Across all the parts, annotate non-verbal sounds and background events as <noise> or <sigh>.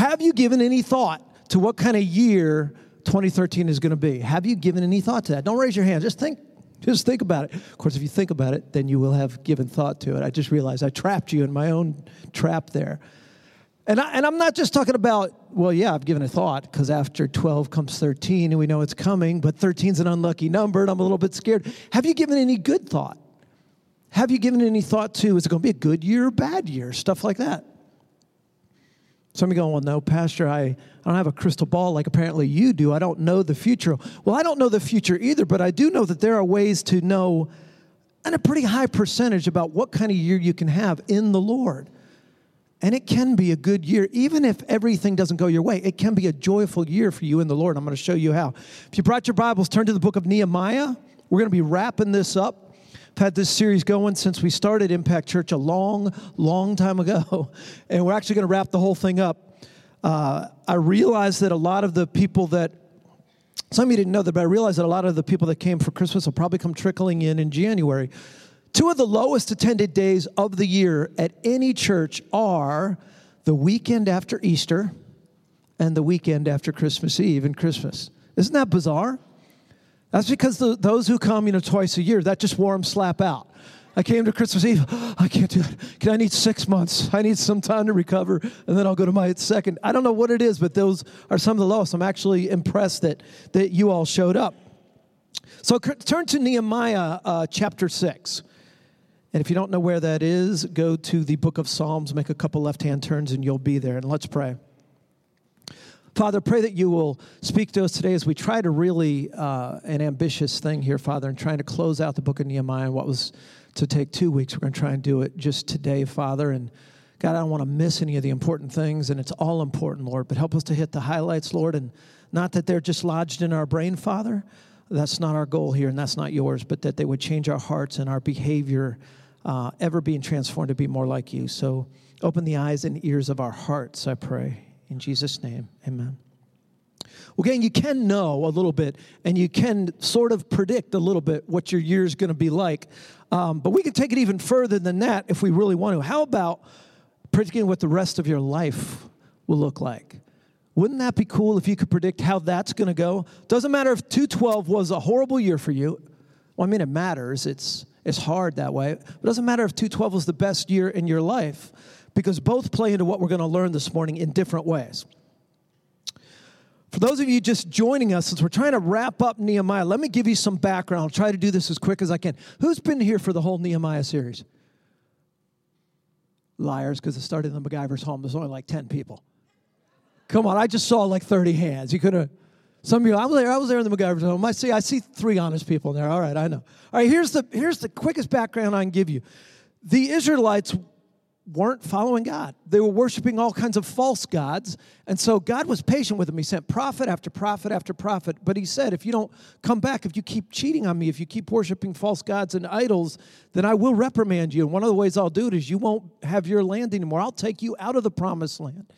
Have you given any thought to what kind of year 2013 is going to be? Have you given any thought to that? Don't raise your hand. Just think. Just think about it. Of course, if you think about it, then you will have given thought to it. I just realized I trapped you in my own trap there. And, I, and I'm not just talking about, well, yeah, I've given a thought because after 12 comes 13 and we know it's coming, but 13 is an unlucky number and I'm a little bit scared. Have you given any good thought? Have you given any thought to, is it going to be a good year or bad year? Stuff like that. Some of you go, well, no, Pastor, I, I don't have a crystal ball like apparently you do. I don't know the future. Well, I don't know the future either, but I do know that there are ways to know and a pretty high percentage about what kind of year you can have in the Lord. And it can be a good year, even if everything doesn't go your way. It can be a joyful year for you in the Lord. I'm going to show you how. If you brought your Bibles, turn to the book of Nehemiah. We're going to be wrapping this up. I've had this series going since we started Impact Church a long, long time ago, <laughs> and we're actually going to wrap the whole thing up. Uh, I realized that a lot of the people that some of you didn't know that, but I realized that a lot of the people that came for Christmas will probably come trickling in in January. Two of the lowest attended days of the year at any church are the weekend after Easter and the weekend after Christmas Eve and Christmas. Isn't that bizarre? That's because the, those who come, you know, twice a year, that just wore them slap out. I came to Christmas Eve. <gasps> I can't do it. I need six months. I need some time to recover, and then I'll go to my second. I don't know what it is, but those are some of the lowest. I'm actually impressed that that you all showed up. So turn to Nehemiah uh, chapter six, and if you don't know where that is, go to the book of Psalms. Make a couple left-hand turns, and you'll be there. And let's pray. Father, pray that you will speak to us today as we try to really uh, an ambitious thing here, Father, and trying to close out the book of Nehemiah and what was to take two weeks. We're going to try and do it just today, Father. And God, I don't want to miss any of the important things, and it's all important, Lord. But help us to hit the highlights, Lord, and not that they're just lodged in our brain, Father. That's not our goal here, and that's not yours, but that they would change our hearts and our behavior, uh, ever being transformed to be more like you. So open the eyes and ears of our hearts, I pray. In Jesus' name, amen. Well, again, you can know a little bit and you can sort of predict a little bit what your year is going to be like. Um, but we can take it even further than that if we really want to. How about predicting what the rest of your life will look like? Wouldn't that be cool if you could predict how that's going to go? Doesn't matter if 212 was a horrible year for you. Well, I mean, it matters. It's, it's hard that way. But it doesn't matter if 212 was the best year in your life because both play into what we're going to learn this morning in different ways. For those of you just joining us, since we're trying to wrap up Nehemiah, let me give you some background. I'll try to do this as quick as I can. Who's been here for the whole Nehemiah series? Liars, because it started in the MacGyver's home. There's only like 10 people. Come on, I just saw like 30 hands. You could have, some of you, I was there, I was there in the MacGyver's home. I see, I see three honest people in there. All right, I know. All right, here's the, here's the quickest background I can give you. The Israelites weren't following God. They were worshiping all kinds of false gods. And so God was patient with them. He sent prophet after prophet after prophet. But He said, if you don't come back, if you keep cheating on me, if you keep worshiping false gods and idols, then I will reprimand you. And one of the ways I'll do it is you won't have your land anymore. I'll take you out of the promised land.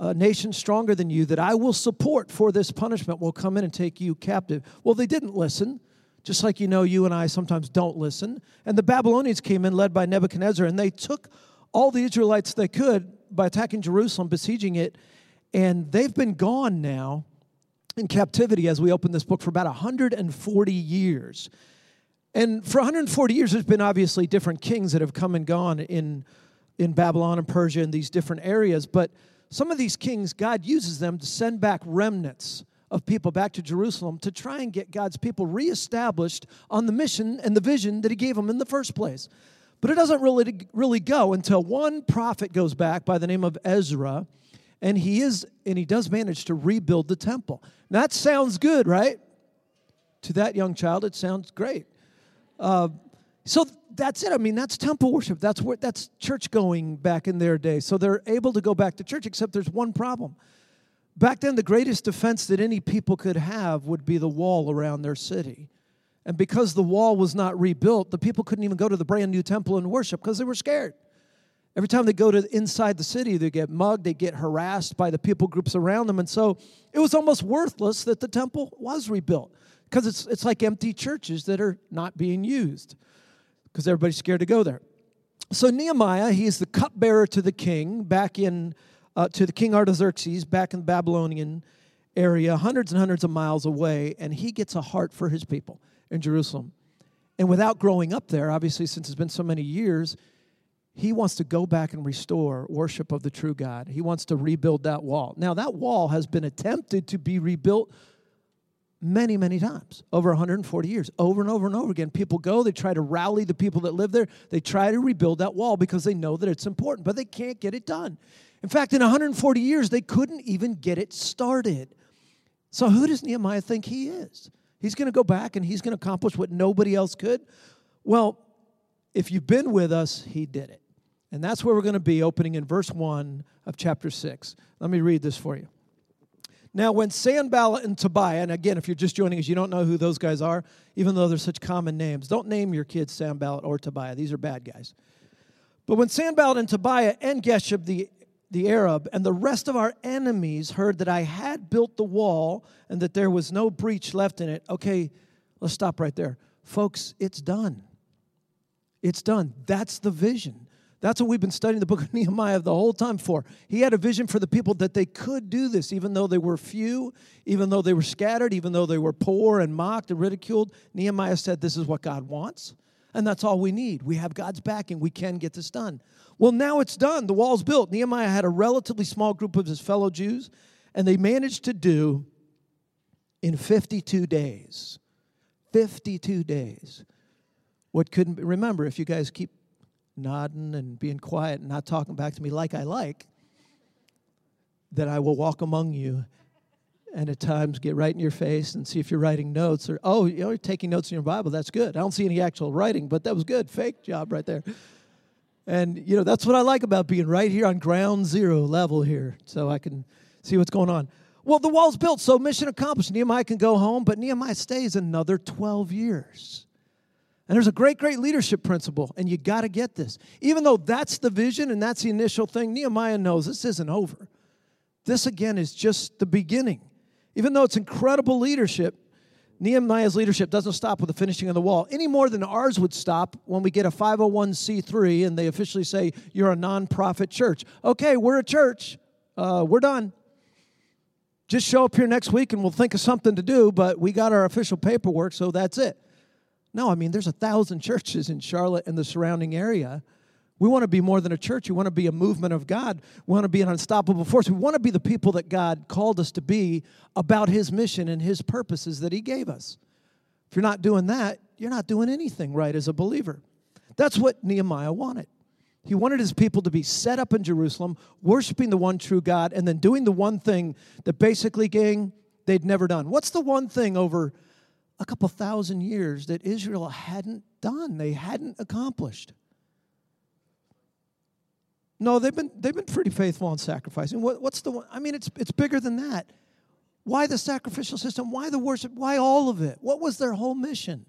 A nation stronger than you that I will support for this punishment will come in and take you captive. Well, they didn't listen just like you know you and I sometimes don't listen. And the Babylonians came in, led by Nebuchadnezzar, and they took all the Israelites they could by attacking Jerusalem, besieging it, and they've been gone now in captivity as we open this book for about 140 years. And for 140 years, there's been obviously different kings that have come and gone in, in Babylon and Persia and these different areas. But some of these kings, God uses them to send back remnants of people back to Jerusalem to try and get God's people reestablished on the mission and the vision that He gave them in the first place. But it doesn't really, really go until one prophet goes back by the name of Ezra, and he is and he does manage to rebuild the temple. Now, that sounds good, right? To that young child, it sounds great. Uh, so that's it. I mean, that's temple worship. That's where that's church going back in their day. So they're able to go back to church, except there's one problem. Back then, the greatest defense that any people could have would be the wall around their city. And because the wall was not rebuilt, the people couldn't even go to the brand new temple and worship because they were scared. Every time they go to inside the city, they get mugged, they get harassed by the people groups around them. And so it was almost worthless that the temple was rebuilt because it's, it's like empty churches that are not being used because everybody's scared to go there. So Nehemiah, he's the cupbearer to the king back in uh, to the king Artaxerxes back in the Babylonian area, hundreds and hundreds of miles away, and he gets a heart for his people in Jerusalem. And without growing up there, obviously, since it's been so many years, he wants to go back and restore worship of the true God. He wants to rebuild that wall. Now, that wall has been attempted to be rebuilt many, many times over 140 years, over and over and over again. People go, they try to rally the people that live there, they try to rebuild that wall because they know that it's important, but they can't get it done. In fact, in 140 years, they couldn't even get it started. So, who does Nehemiah think he is? He's going to go back and he's going to accomplish what nobody else could. Well, if you've been with us, he did it. And that's where we're going to be opening in verse 1 of chapter 6. Let me read this for you. Now, when Sanballat and Tobiah, and again, if you're just joining us, you don't know who those guys are, even though they're such common names. Don't name your kids Sanballat or Tobiah. These are bad guys. But when Sanballat and Tobiah and Geshem, the the Arab, and the rest of our enemies heard that I had built the wall and that there was no breach left in it. Okay, let's stop right there. Folks, it's done. It's done. That's the vision. That's what we've been studying the book of <laughs> Nehemiah the whole time for. He had a vision for the people that they could do this, even though they were few, even though they were scattered, even though they were poor and mocked and ridiculed. Nehemiah said, This is what God wants, and that's all we need. We have God's backing. We can get this done. Well, now it's done. The wall's built. Nehemiah had a relatively small group of his fellow Jews, and they managed to do in 52 days. 52 days. What couldn't remember if you guys keep nodding and being quiet and not talking back to me like I like, that I will walk among you and at times get right in your face and see if you're writing notes or, oh, you're taking notes in your Bible. That's good. I don't see any actual writing, but that was good. Fake job right there. And, you know, that's what I like about being right here on ground zero level here, so I can see what's going on. Well, the wall's built, so mission accomplished. Nehemiah can go home, but Nehemiah stays another 12 years. And there's a great, great leadership principle, and you got to get this. Even though that's the vision and that's the initial thing, Nehemiah knows this isn't over. This, again, is just the beginning. Even though it's incredible leadership, Nehemiah's leadership doesn't stop with the finishing of the wall any more than ours would stop when we get a 501c3 and they officially say you're a nonprofit church. Okay, we're a church. Uh, we're done. Just show up here next week and we'll think of something to do, but we got our official paperwork, so that's it. No, I mean, there's a thousand <laughs> churches in Charlotte and the surrounding area we want to be more than a church. We want to be a movement of God. We want to be an unstoppable force. We want to be the people that God called us to be about His mission and His purposes that He gave us. If you're not doing that, you're not doing anything right as a believer. That's what Nehemiah wanted. He wanted his people to be set up in Jerusalem, worshiping the one true God, and then doing the one thing that basically, gang, they'd never done. What's the one thing over a couple thousand years that Israel hadn't done, they hadn't accomplished? No, they've been they've been pretty faithful in sacrificing. What, what's the one? I mean, it's it's bigger than that. Why the sacrificial system? Why the worship? Why all of it? What was their whole mission?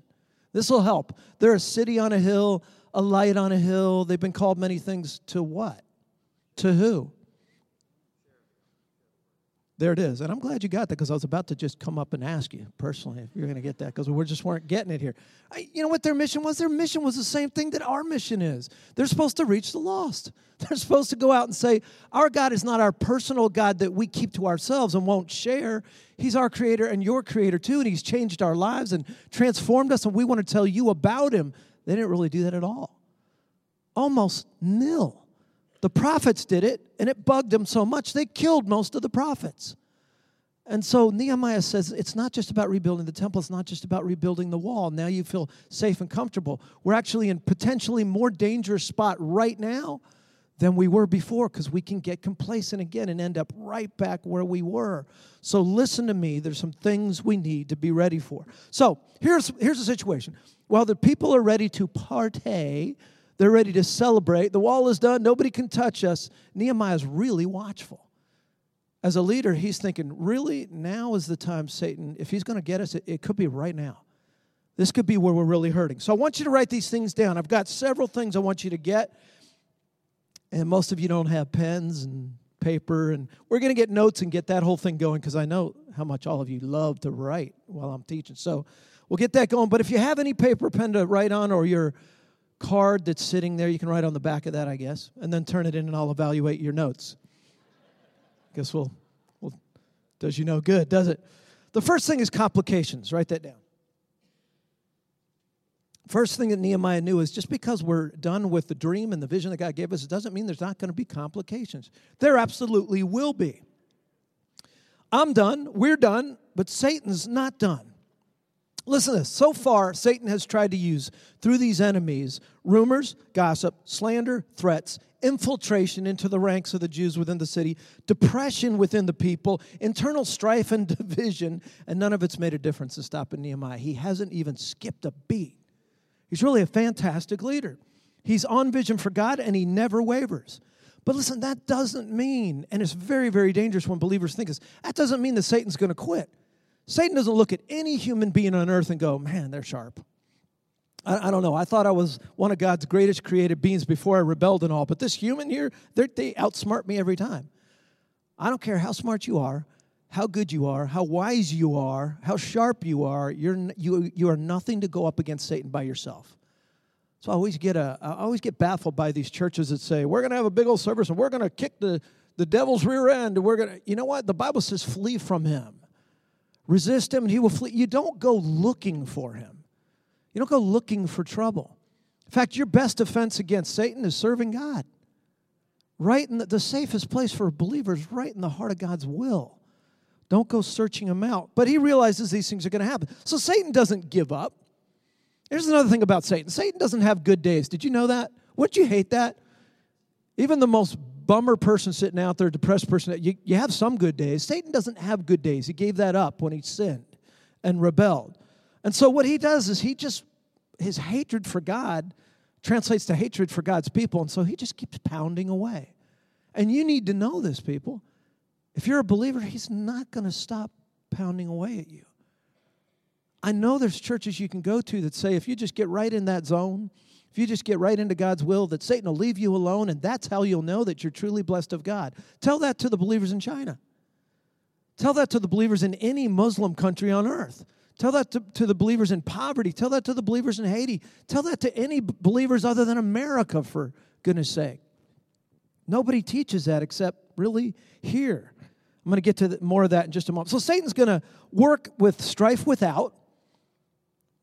This will help. They're a city on a hill, a light on a hill. They've been called many things to what? To who? There it is. And I'm glad you got that because I was about to just come up and ask you personally if you're going to get that because we just weren't getting it here. I, you know what their mission was? Their mission was the same thing that our mission is. They're supposed to reach the lost. <laughs> They're supposed to go out and say, Our God is not our personal God that we keep to ourselves and won't share. He's our creator and your creator too. And He's changed our lives and transformed us. And we want to tell you about Him. They didn't really do that at all. Almost nil. The prophets did it, and it bugged them so much they killed most of the prophets. And so Nehemiah says it's not just about rebuilding the temple, it's not just about rebuilding the wall. Now you feel safe and comfortable. We're actually in potentially more dangerous spot right now than we were before because we can get complacent again and end up right back where we were. So listen to me, there's some things we need to be ready for. So here's here's the situation. While the people are ready to partay they're ready to celebrate. The wall is done. Nobody can touch us. Nehemiah's really watchful. As a leader, he's thinking, really, now is the time, Satan, if he's going to get us, it, it could be right now. This could be where we're really hurting. So I want you to write these things down. I've got several things I want you to get. And most of you don't have pens and paper. And we're going to get notes and get that whole thing going because I know how much all of you love to write while I'm teaching. So we'll get that going. But if you have any paper, pen to write on, or you're card that's sitting there. You can write on the back of that, I guess, and then turn it in and I'll evaluate your notes. Guess we'll, well, does you no good, does it? The first thing is complications. Write that down. First thing that Nehemiah knew is just because we're done with the dream and the vision that God gave us, it doesn't mean there's not going to be complications. There absolutely will be. I'm done, we're done, but Satan's not done. Listen to this. So far, Satan has tried to use, through these enemies, rumors, gossip, slander, threats, infiltration into the ranks of the Jews within the city, depression within the people, internal strife and <laughs> division, and none of it's made a difference to in stopping Nehemiah. He hasn't even skipped a beat. He's really a fantastic leader. He's on vision for God and he never wavers. But listen, that doesn't mean, and it's very, very dangerous when believers think this, that doesn't mean that Satan's going to quit. Satan doesn't look at any human being on earth and go, man, they're sharp. I, I don't know. I thought I was one of God's greatest created beings before I rebelled and all, but this human here, they outsmart me every time. I don't care how smart you are, how good you are, how wise you are, how sharp you are, you're, you, you are nothing to go up against Satan by yourself. So I always get a, I always get baffled by these churches that say we're going to have a big old service and we're going to kick the, the devil's rear end and we're going to, you know what? The Bible says flee from him, resist him, and he will flee. You don't go looking for him. You don't go looking for trouble. In fact, your best defense against Satan is serving God. Right in the, the safest place for believers, right in the heart of God's will. Don't go searching him out. But he realizes these things are going to happen. So Satan doesn't give up. Here's another thing about Satan Satan doesn't have good days. Did you know that? Wouldn't you hate that? Even the most bummer person sitting out there, depressed person, you, you have some good days. Satan doesn't have good days. He gave that up when he sinned and rebelled. And so what he does is he just, his hatred for God translates to hatred for God's people. And so he just keeps pounding away. And you need to know this, people. If you're a believer, He's not going to stop pounding away at you. I know there's churches you can go to that say if you just get right in that zone, if you just get right into God's will, that Satan will leave you alone, and that's how you'll know that you're truly blessed of God. Tell that to the believers in China. Tell that to the believers in any Muslim country on earth. Tell that to, to the believers in poverty. Tell that to the believers in Haiti. Tell that to any believers other than America, for goodness sake. Nobody teaches that except really here. I'm going to get to more of that in just a moment. So Satan's going to work with strife without.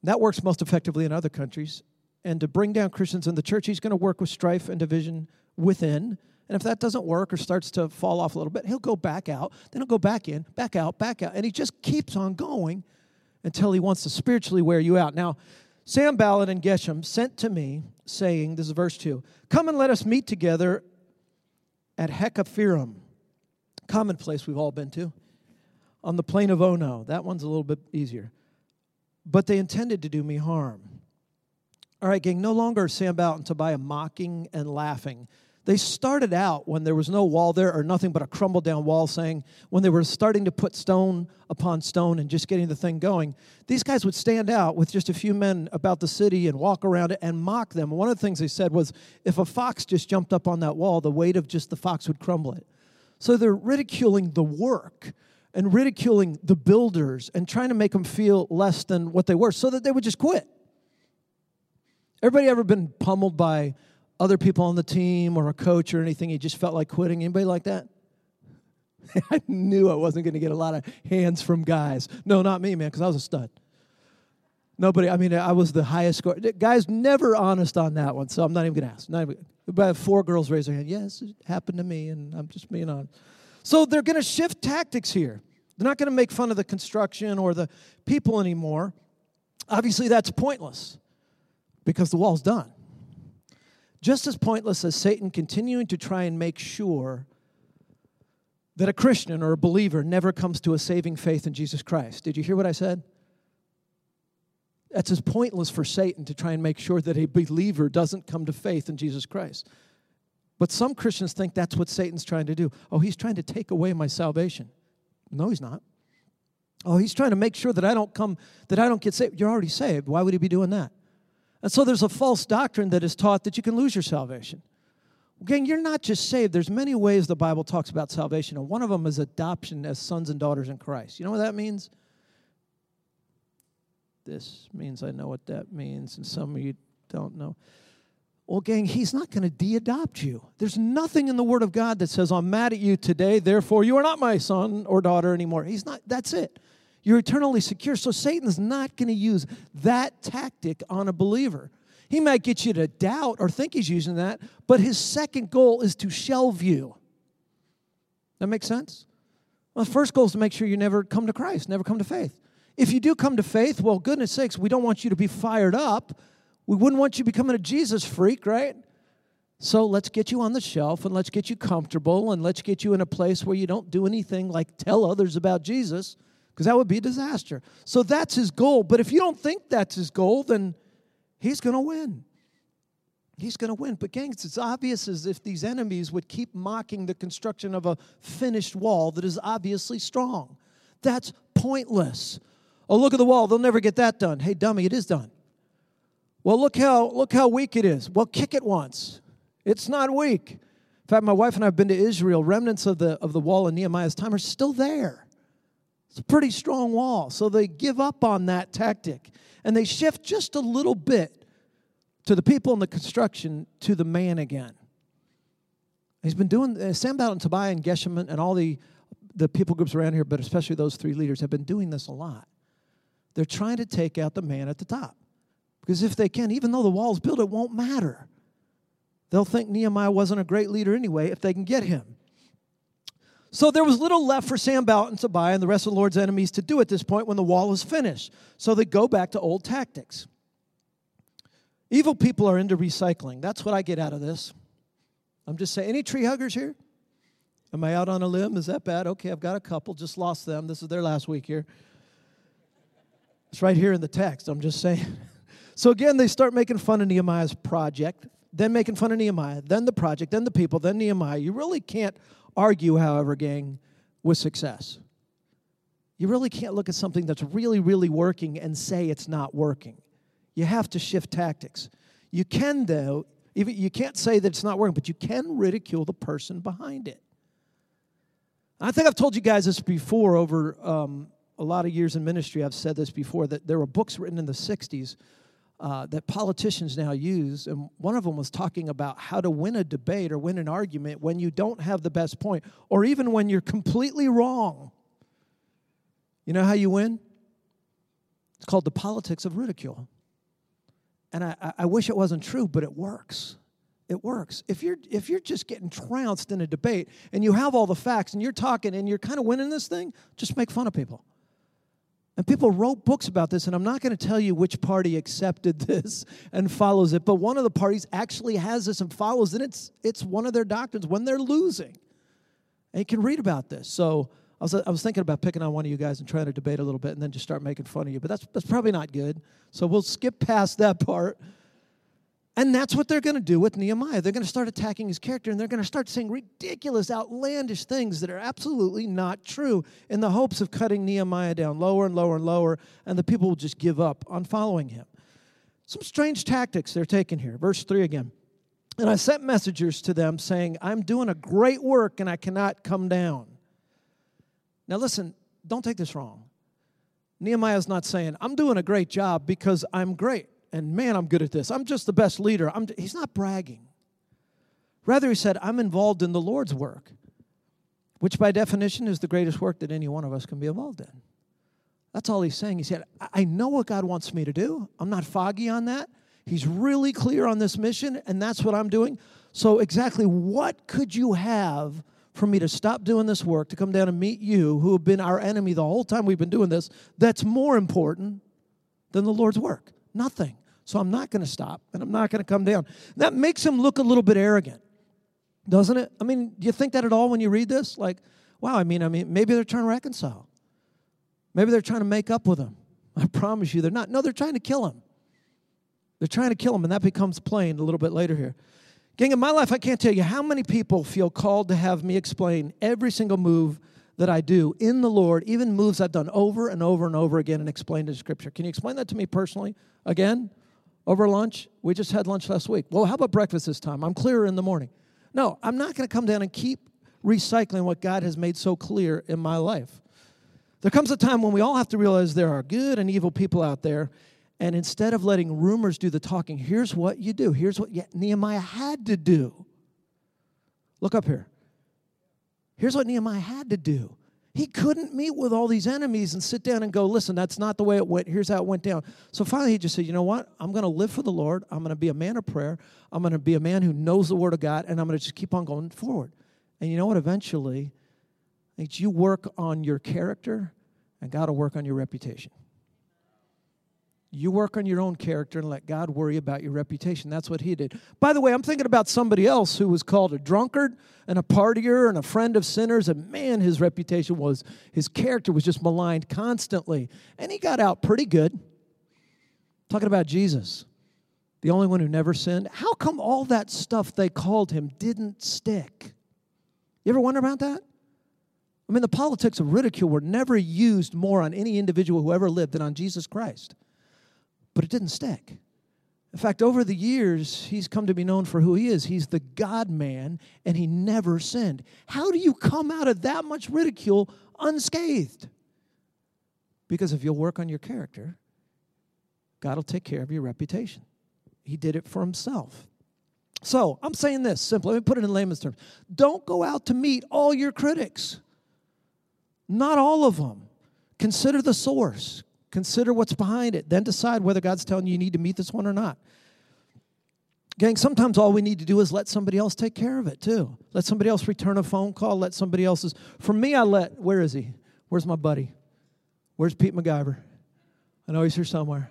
That works most effectively in other countries. And to bring down Christians in the church, he's going to work with strife and division within. And if that doesn't work or starts to fall off a little bit, he'll go back out. Then he'll go back in, back out, back out. And he just keeps on going until he wants to spiritually wear you out. Now, Sanballat and Geshem sent to me, saying, This is verse 2 Come and let us meet together at Hakkephirim common place we've all been to. On the plain of Ono, that one's a little bit easier. But they intended to do me harm. All right, gang, no longer Sam Sanballat and Tobiah mocking and laughing. They started out when there was no wall there or nothing but a crumbled down wall, saying, when they were starting to put stone upon stone and just getting the thing going, these guys would stand out with just a few men about the city and walk around it and mock them. One of the things they said was, if a fox just jumped up on that wall, the weight of just the fox would crumble it. So they're ridiculing the work and ridiculing the builders and trying to make them feel less than what they were so that they would just quit. Everybody ever been pummeled by other people on the team or a coach or anything? You just felt like quitting? Anybody like that? <laughs> I knew I wasn't going to get a lot of hands from guys. No, not me, man, because I was a stud. Nobody, I mean, I was the highest score. Guys, never honest on that one, so I'm not even going to ask. Not even, about four girls raise their hand. Yes, it happened to me, and I'm just being honest. So they're going to shift tactics here. They're not going to make fun of the construction or the people anymore. Obviously, that's pointless because the wall's done. Just as pointless as Satan continuing to try and make sure that a Christian or a believer never comes to a saving faith in Jesus Christ. Did you hear what I said? That's as pointless for Satan to try and make sure that a believer doesn't come to faith in Jesus Christ. But some Christians think that's what Satan's trying to do. Oh, he's trying to take away my salvation. No, he's not. Oh, he's trying to make sure that I don't come, that I don't get saved. You're already saved. Why would he be doing that? And so there's a false doctrine that is taught that you can lose your salvation. Gang, you're not just saved. There's many ways the Bible talks about salvation, and one of them is adoption as sons and daughters in Christ. You know what that means? this means I know what that means, and some of you don't know. Well, gang, he's not going to de adopt you. There's nothing in the Word of God that says, I'm mad at you today, therefore you are not my son or daughter anymore. He's not, that's it. You're eternally secure. So Satan's not going to use that tactic on a believer. He might get you to doubt or think he's using that, but his second goal is to shelve you. That makes sense? Well, the first goal is to make sure you never come to Christ, never come to faith. If you do come to faith, well, goodness sakes, we don't want you to be fired up. We wouldn't want you becoming a Jesus freak, right? So let's get you on the shelf and let's get you comfortable and let's get you in a place where you don't do anything like tell others about Jesus, because that would be a disaster. So that's his goal. But if you don't think that's his goal, then he's going to win. He's going to win. But, gangs, it's obvious as if these enemies would keep mocking the construction of a finished wall that is obviously strong. That's pointless. Oh, look at the wall. They'll never get that done. Hey, dummy, it is done. Well, look how, look how weak it is. Well, kick it once. It's not weak. In fact, my wife and I have been to Israel. Remnants of the, of the wall in Nehemiah's time are still there. It's a pretty strong wall. So they give up on that tactic and they shift just a little bit to the people in the construction to the man again. He's been doing, uh, Sanballat and Tobiah and Geshem and all the, the people groups around here, but especially those three leaders, have been doing this a lot. They're trying to take out the man at the top. Because if they can, even though the wall's built, it won't matter. They'll think Nehemiah wasn't a great leader anyway if they can get him. So there was little left for Sanballat and Tobiah and the rest of the Lord's enemies to do at this point when the wall was finished. So they go back to old tactics. Evil people are into recycling. That's what I get out of this. I'm just saying, any tree huggers here? Am I out on a limb? Is that bad? Okay, I've got a couple. Just lost them. This is their last week here. It's right here in the text. I'm just saying. <laughs> So again, they start making fun of Nehemiah's project, then making fun of Nehemiah, then the project, then the people, then Nehemiah. You really can't argue, however, gang, with success. You really can't look at something that's really, really working and say it's not working. You have to shift tactics. You can, though, even, you can't say that it's not working, but you can ridicule the person behind it. I think I've told you guys this before over um, a lot of years in ministry. I've said this before that there were books written in the 60s uh, that politicians now use, and one of them was talking about how to win a debate or win an argument when you don't have the best point, or even when you're completely wrong. You know how you win? It's called the politics of ridicule. And I, I wish it wasn't true, but it works. It works. If you're if you're just getting trounced in a debate and you have all the facts and you're talking and you're kind of winning this thing, just make fun of people. And people wrote books about this, and I'm not going to tell you which party accepted <laughs> this and follows it, but one of the parties actually has this and follows it. It's, it's one of their doctrines when they're losing. And you can read about this. So I was, I was thinking about picking on one of you guys and trying to debate a little bit and then just start making fun of you, but that's, that's probably not good. So we'll skip past that <laughs> part. And that's what they're going to do with Nehemiah. They're going to start attacking his character and they're going to start saying ridiculous, outlandish things that are absolutely not true in the hopes of cutting Nehemiah down lower and lower and lower, and the people will just give up on following him. Some strange tactics they're taking here. Verse 3 again. And I sent messengers to them saying, I'm doing a great work and I cannot come down. Now, listen, don't take this wrong. Nehemiah's not saying, I'm doing a great job because I'm great and man, I'm good at this. I'm just the best leader. I'm, he's not bragging. Rather, he said, I'm involved in the Lord's work, which by definition is the greatest work that any one of us can be involved in. That's all he's saying. He said, I know what God wants me to do. I'm not foggy on that. He's really clear on this mission, and that's what I'm doing. So, exactly what could you have for me to stop doing this work, to come down and meet you, who have been our enemy the whole time we've been doing this, that's more important than the Lord's work? Nothing. So I'm not going to stop and I'm not going to come down. That makes him look a little bit arrogant, doesn't it? I mean, do you think that at all when you read this? Like, wow, I mean, I mean, maybe they're trying to reconcile. Maybe they're trying to make up with him. I <laughs> promise you they're not. No, they're trying to kill him. They're trying to kill him, and that becomes plain a little bit later here. Gang, in my life, I can't tell you how many people feel called to have me explain every single move that I do in the Lord, even moves I've done over and over and over again and explained in Scripture. Can you explain that to me personally again? Over lunch? We just had lunch last week. Well, how about breakfast this time? I'm clearer in the morning. No, I'm not going to come down and keep recycling what God has made so clear in my life. There comes a time when we all have to realize there are good and evil people out there, And instead of letting rumors do the talking, here's what you do. Here's what Nehemiah had to do. Look up here. Here's what Nehemiah had to do. He couldn't meet with all these enemies and sit down and go, listen, that's not the way it went. Here's how it went down. So finally, he just said, you know what? I'm going to live for the Lord. I'm going to be a man of prayer. I'm going to be a man who knows the Word of God, and I'm going to just keep on going forward. And you know what? Eventually, you work on your character, and God will work on your reputation. You work on your own character and let God worry about your reputation. That's what he did. By the way, I'm thinking about somebody else who was called a drunkard and a partier and a friend of sinners. And man, his reputation was, his character was just maligned constantly. And he got out pretty good. Talking about Jesus, the only one who never sinned. How come all that stuff they called him didn't stick? You ever wonder about that? I mean, the politics of ridicule were never used more on any individual who ever lived than on Jesus Christ but it didn't stick. In fact, over the years, he's come to be known for who he is. He's the God man, and he never sinned. How do you come out of that much ridicule unscathed? Because if you'll work on your character, God will take care of your reputation. He did it for himself. So I'm saying this simply, let me put it in layman's terms. Don't go out to meet all your critics, not all of them. Consider the source, Consider what's behind it. Then decide whether God's telling you you need to meet this one or not. Gang, sometimes all we need to do is let somebody else take care of it too. Let somebody else return a phone call. Let somebody else's. For me, I let, where is he? Where's my buddy? Where's Pete McGyver? I know he's here somewhere.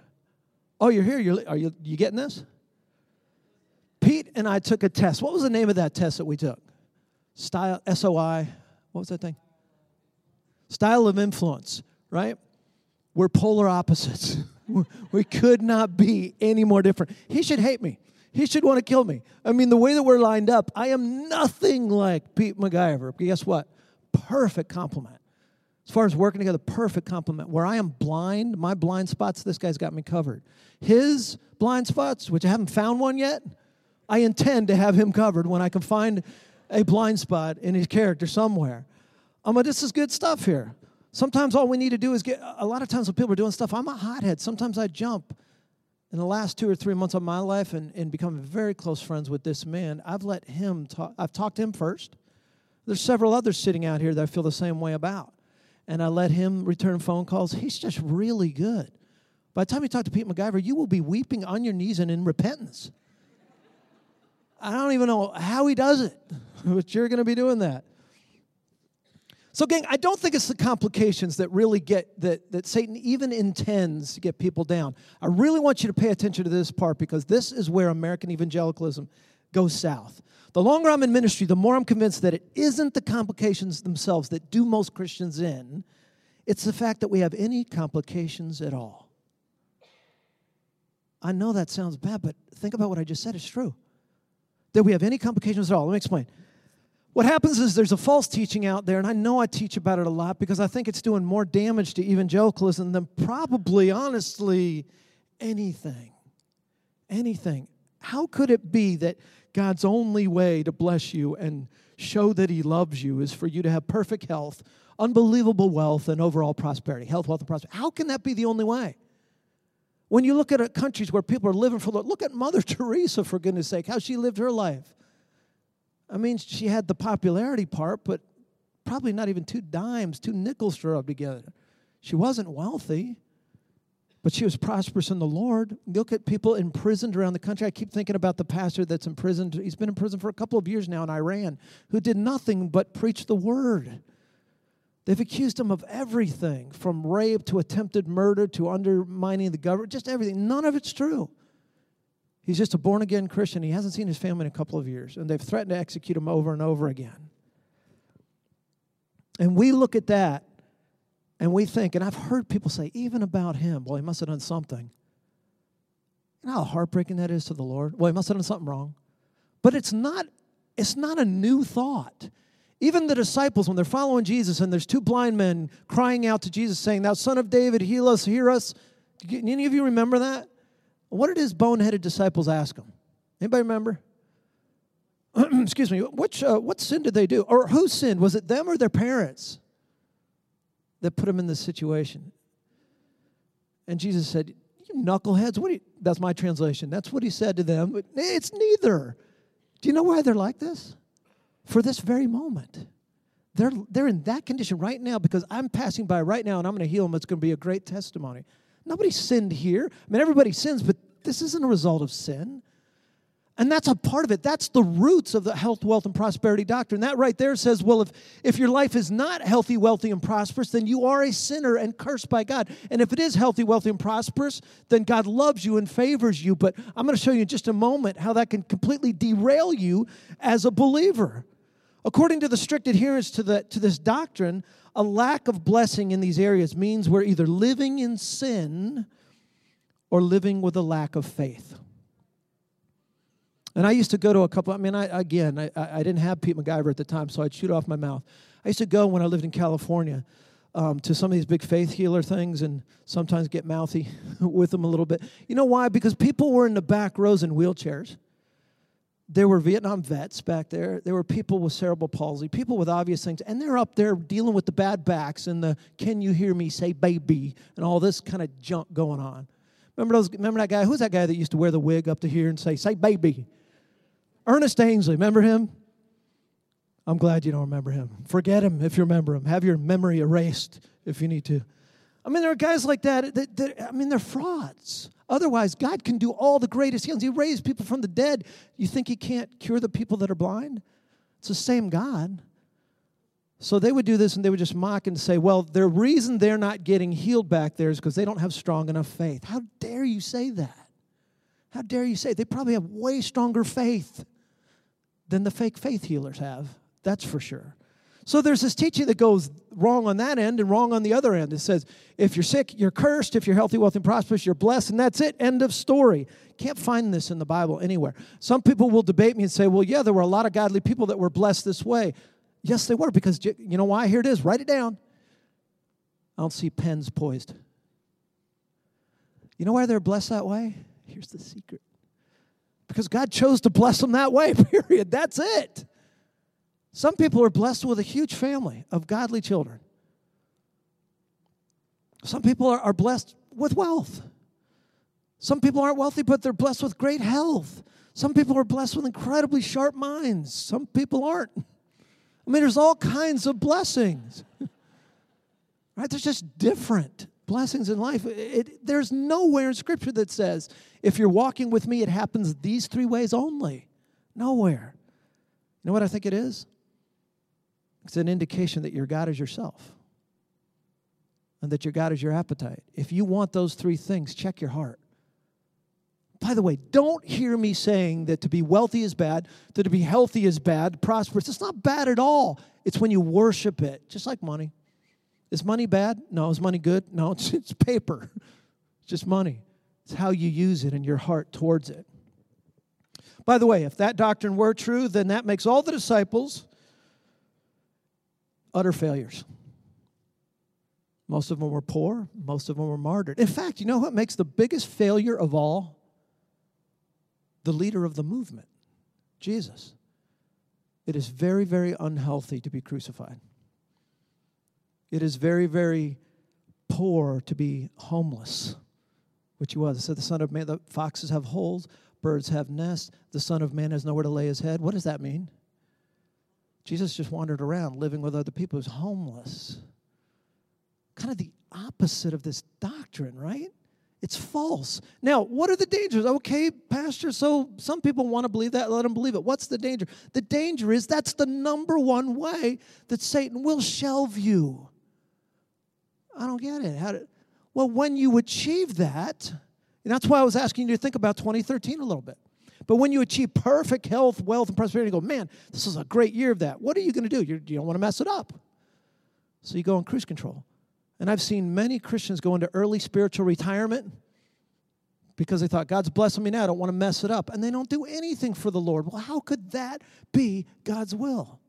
Oh, you're here. You're, are you, you getting this? Pete and I took a test. What was the name of that test that we took? Style, SOI. What was that thing? Style of influence, right? We're polar opposites. <laughs> we could not be any more different. He should hate me. He should want to kill me. I mean, the way that we're lined up, I am nothing like Pete McGyver. But guess what? Perfect complement. As far as working together, perfect complement. Where I am blind, my blind spots, this guy's got me covered. His blind spots, which I haven't found one yet, I intend to have him covered when I can find a blind spot in his character somewhere. I'm like, this is good stuff here. Sometimes all we need to do is get, a lot of times when people are doing stuff, I'm a hothead. Sometimes I jump. In the last two or three months of my life and, and becoming very close friends with this man, I've let him talk, I've talked to him first. There's several others sitting out here that I feel the same way about. And I let him return phone calls. He's just really good. By the time you talk to Pete McGyver, you will be weeping on your knees and in repentance. I don't even know how he does it, <laughs> but you're going to be doing that. So, gang, I don't think it's the complications that really get that, that Satan even intends to get people down. I really want you to pay attention to this part because this is where American evangelicalism goes south. The longer I'm in ministry, the more I'm convinced that it isn't the complications themselves that do most Christians in, it's the fact that we have any complications at all. I know that sounds bad, but think about what I just said. It's true. That we have any complications at all. Let me explain. What happens is there's a false teaching out there, and I know I teach about it a lot because I think it's doing more damage to evangelicalism than probably, honestly, anything. Anything. How could it be that God's only way to bless you and show that He loves you is for you to have perfect health, unbelievable wealth, and overall prosperity? Health, wealth, and prosperity. How can that be the only way? When you look at countries where people are living for the look at Mother <laughs> Teresa, for goodness sake, how she lived her life. I mean, she had the popularity part, but probably not even two dimes, two nickels to rub together. She wasn't wealthy, but she was prosperous in the Lord. Look at people imprisoned around the country. I keep thinking about the pastor that's imprisoned. He's been in prison for a couple of years now in Iran, who did nothing but preach the word. They've accused him of everything from rape to attempted murder to undermining the government, just everything. None of it's true. He's just a born again Christian. He hasn't seen his family in a couple of years, and they've threatened to execute him over and over again. And we look at that and we think, and I've heard people say, even about him, well, he must have done something. You know how heartbreaking that is to the Lord? Well, he must have done something wrong. But it's not, it's not a new thought. Even the disciples, when they're following Jesus and there's two blind men crying out to Jesus, saying, Thou son of David, heal us, hear us. Any of you remember that? What did his boneheaded disciples ask him? Anybody remember? <clears throat> Excuse me. Which, uh, what sin did they do? Or who sinned? Was it them or their parents that put them in this situation? And Jesus said, You knuckleheads. What that's my translation. That's what he said to them. It's neither. Do you know why they're like this? For this very moment. They're, they're in that condition right now because I'm passing by right now and I'm going to heal them. It's going to be a great testimony. Nobody sinned here. I mean, everybody sins, but this isn't a result of sin. And that's a part of it. That's the roots of the health, wealth, and prosperity doctrine. That right there says, well, if, if your life is not healthy, wealthy, and prosperous, then you are a sinner and cursed by God. And if it is healthy, wealthy, and prosperous, then God loves you and favors you. But I'm going to show you in just a moment how that can completely derail you as a believer. According to the strict adherence to, the, to this doctrine, a lack of blessing in these areas means we're either living in sin or living with a lack of faith. And I used to go to a couple, I mean, I, again, I, I didn't have Pete McGyver at the time, so I'd shoot off my mouth. I used to go when I lived in California um, to some of these big faith healer things and sometimes get mouthy <laughs> with them a little bit. You know why? Because people were in the back rows in wheelchairs. There were Vietnam vets back there. There were people with cerebral palsy, people with obvious things, and they're up there dealing with the bad backs and the "Can you hear me say baby?" and all this kind of junk going on. Remember those? Remember that guy? Who's that guy that used to wear the wig up to here and say "Say baby"? Ernest Angley. Remember him? I'm glad you don't remember him. Forget him if you remember him. Have your memory erased if you need to. I mean, there are guys like that. that, that I mean, they're frauds. Otherwise, God can do all the greatest healings. He raised people from the dead. You think He can't cure the people that are blind? It's the same God. So they would do this and they would just mock and say, well, the reason they're not getting healed back there is because they don't have strong enough faith. How dare you say that? How dare you say it? they probably have way stronger faith than the fake faith healers have. That's for sure. So there's this teaching that goes wrong on that end and wrong on the other end. It says, if you're sick, you're cursed. If you're healthy, wealthy, and prosperous, you're blessed, and that's it. End of story. Can't find this in the Bible anywhere. Some people will debate me and say, well, yeah, there were a lot of godly people that were blessed this way. Yes, they were, because you know why? Here it is. Write it down. I don't see pens poised. You know why they're blessed that way? Here's the secret. Because God chose to bless them that way, <laughs> period. That's it. Some people are blessed with a huge family of godly children. Some people are, are blessed with wealth. Some people aren't wealthy, but they're blessed with great health. Some people are blessed with incredibly sharp minds. Some people aren't. I mean, there's all kinds of blessings. <laughs> right? There's just different blessings in life. It, it, there's nowhere in Scripture that says, if you're walking with me, it happens these three ways only. Nowhere. You know what I think it is? It's an indication that your God is yourself and that your God is your appetite. If you want those three things, check your heart. By the way, don't hear me saying that to be wealthy is bad, that to be healthy is bad, prosperous. It's not bad at all. It's when you worship it, just like money. Is money bad? No. Is money good? No. <laughs> It's, it's paper, it's just money. It's how you use it and your heart towards it. By the way, if that doctrine were true, then that makes all the disciples utter failures. Most of them were poor, most of them were martyred. In fact, you know what makes the biggest failure of all? The leader of the movement, Jesus. It is very, very unhealthy to be crucified. It is very, very poor to be homeless, which he was. It said, The Son of Man, the foxes have holes, birds have nests, the Son of Man has nowhere to lay his head. What does that mean? Jesus just wandered around living with other people. He was homeless. Kind of the opposite of this doctrine, right? It's false. Now, what are the dangers? Okay, Pastor, so some people want to believe that. Let them believe it. What's the danger? The danger is that's the number one way that Satan will shelve you. I don't get it. How did, well, when you achieve that, and that's why I was asking you to think about 2013 a little bit. But when you achieve perfect health, wealth, and prosperity, you go, man, this is a great year of that. What are you going to do? You're, you do not want to mess it up. So you go on cruise control. And I've seen many Christians go into early spiritual retirement because they thought, God's blessing me now, I don't want to mess it up. And they don't do anything for the Lord. Well, how could that be God's will?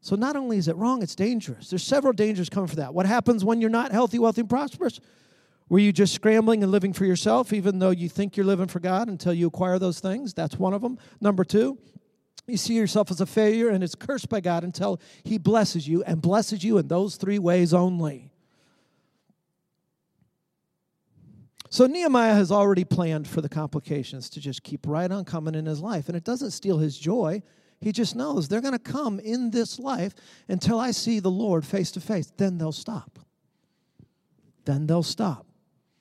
So not only is it wrong, it's dangerous. There's several dangers coming for that. What happens when you're not healthy, wealthy, and prosperous? Were you just scrambling and living for yourself, even though you think you're living for God until you acquire those things? That's one of them. Number two, you see yourself as a failure and it's cursed by God until He blesses you and blesses you in those three ways only. So Nehemiah has already planned for the complications to just keep right on coming in his life. And it doesn't steal his joy. He just knows they're going to come in this life until I see the Lord face to face. Then they'll stop. Then they'll stop.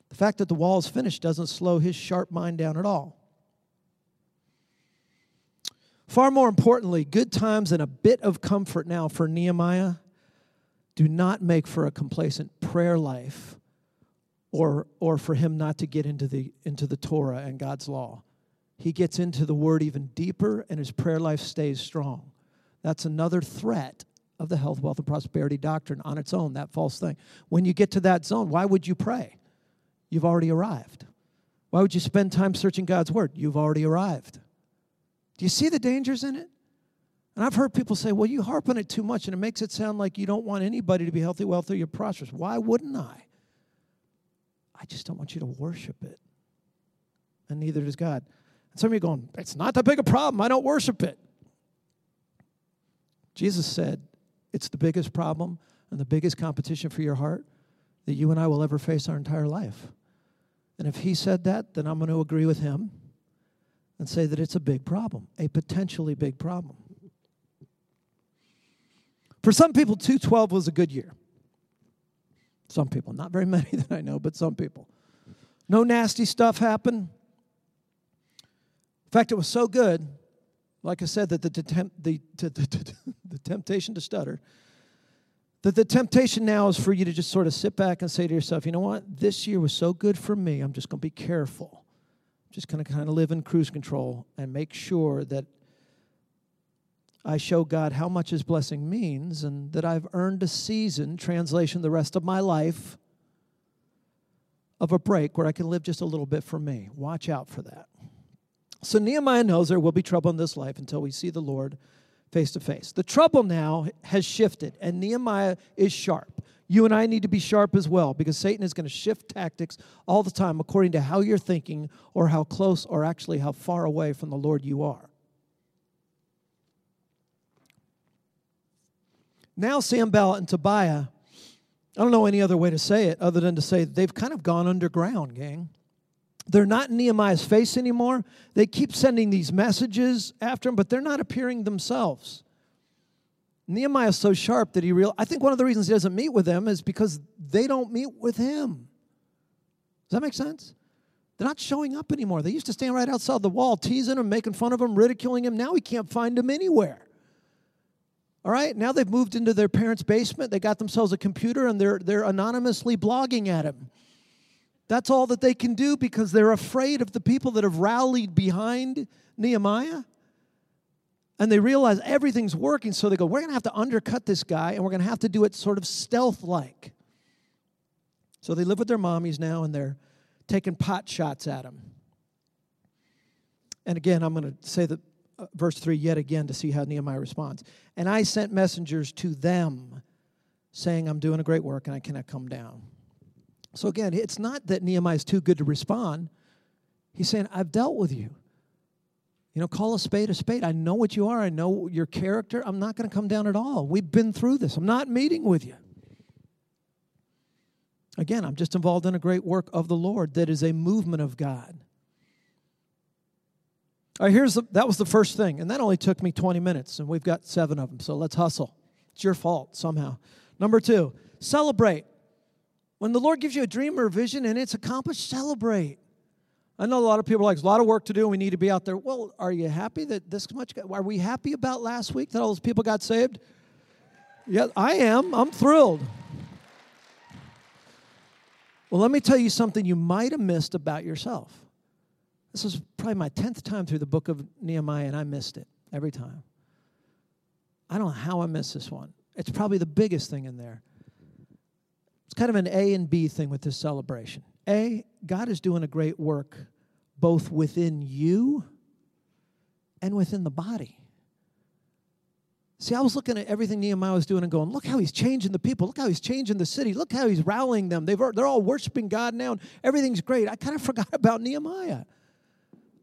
The fact that the wall is finished doesn't slow his sharp mind down at all. Far more importantly, good times and a bit of comfort now for Nehemiah do not make for a complacent prayer life or, or for him not to get into the, into the Torah and God's law. He gets into the word even deeper and his prayer life stays strong. That's another threat of the health, wealth, and prosperity doctrine on its own, that false thing. When you get to that zone, why would you pray? You've already arrived. Why would you spend time searching God's word? You've already arrived. Do you see the dangers in it? And I've heard people say, well, you harp on it too much and it makes it sound like you don't want anybody to be healthy, wealthy, or prosperous. Why wouldn't I? I just don't want you to worship it. And neither does God. And some of you going, it's not that big a problem. I don't worship it. Jesus said, it's the biggest problem and the biggest competition for your heart that you and I will ever face our entire life. And if he said that, then I'm going to agree with him and say that it's a big problem, a potentially big problem. For some people, 212 was a good year. Some people, not very <laughs> many that I know, but some people. No nasty stuff happened. In fact, it was so good, like I said, that the, the, <laughs> the, the, the temptation to stutter, that the temptation now is for you to just sort of sit back and say to yourself, you know what? This year was so good for me, I'm just going to be careful just going to kind of live in cruise control and make sure that I show God how much His blessing means and that I've earned a season, translation, the rest of my life, of a break where I can live just a little bit for me. Watch out for that. So Nehemiah knows there will be trouble in this life until we see the Lord face to face. The trouble now has shifted, and Nehemiah is sharp. You and I need to be sharp as well because Satan is going to shift tactics all the time according to how you're thinking or how close or actually how far away from the Lord you are. Now, Sanballat and Tobiah, I don't know any other way to say it other than to say they've kind of gone underground, gang. They're not in Nehemiah's face anymore. They keep sending these messages after him, but they're not appearing themselves. Nehemiah is so sharp that he real. I think one of the reasons he doesn't meet with them is because they don't meet with him. Does that make sense? They're not showing up anymore. They used to stand right outside the wall, teasing him, making fun of him, ridiculing him. Now he can't find him anywhere. All right, now they've moved into their parents' basement. They got themselves a computer and they're, they're anonymously blogging at him. That's all that they can do because they're afraid of the people that have rallied behind Nehemiah and they realize everything's working, so they go, We're going to have to undercut this guy, and we're going to have to do it sort of stealth like. So they live with their mommies now, and they're taking pot shots at him. And again, I'm going to say the uh, verse 3 yet again to see how Nehemiah responds. And I sent messengers to them saying, I'm doing a great work and I cannot come down. So again, it's not that Nehemiah is too good to respond. He's saying, I've dealt with you. You know, call a spade a spade. I know what you are. I know your character. I'm not going to come down at all. We've been through this. I'm not meeting with you. Again, I'm just involved in a great work of the Lord that is a movement of God. All right, here's the, that was the first thing, and that only took me 20 minutes, and we've got seven of them, so let's hustle. It's your fault somehow. Number two, celebrate. When the Lord gives you a dream or a vision and it's accomplished, celebrate. I know a lot of people are like, there's a lot of work to do and we need to be out there. Well, are you happy that this much? Got, are we happy about last week that all those people got saved? Yeah, I am. I'm thrilled. Well, let me tell you something you might have missed about yourself. This is probably my 10th time through the book of Nehemiah, and I missed it every time. I don't know how I missed this one. It's probably the biggest thing in there. Kind of an A and B thing with this celebration. A, God is doing a great work both within you and within the body. See, I was looking at everything Nehemiah was doing and going, look how he's changing the people. Look how he's changing the city. Look how he's rallying them. They've, they're all worshiping God now, and everything's great. I kind of <laughs> forgot about Nehemiah.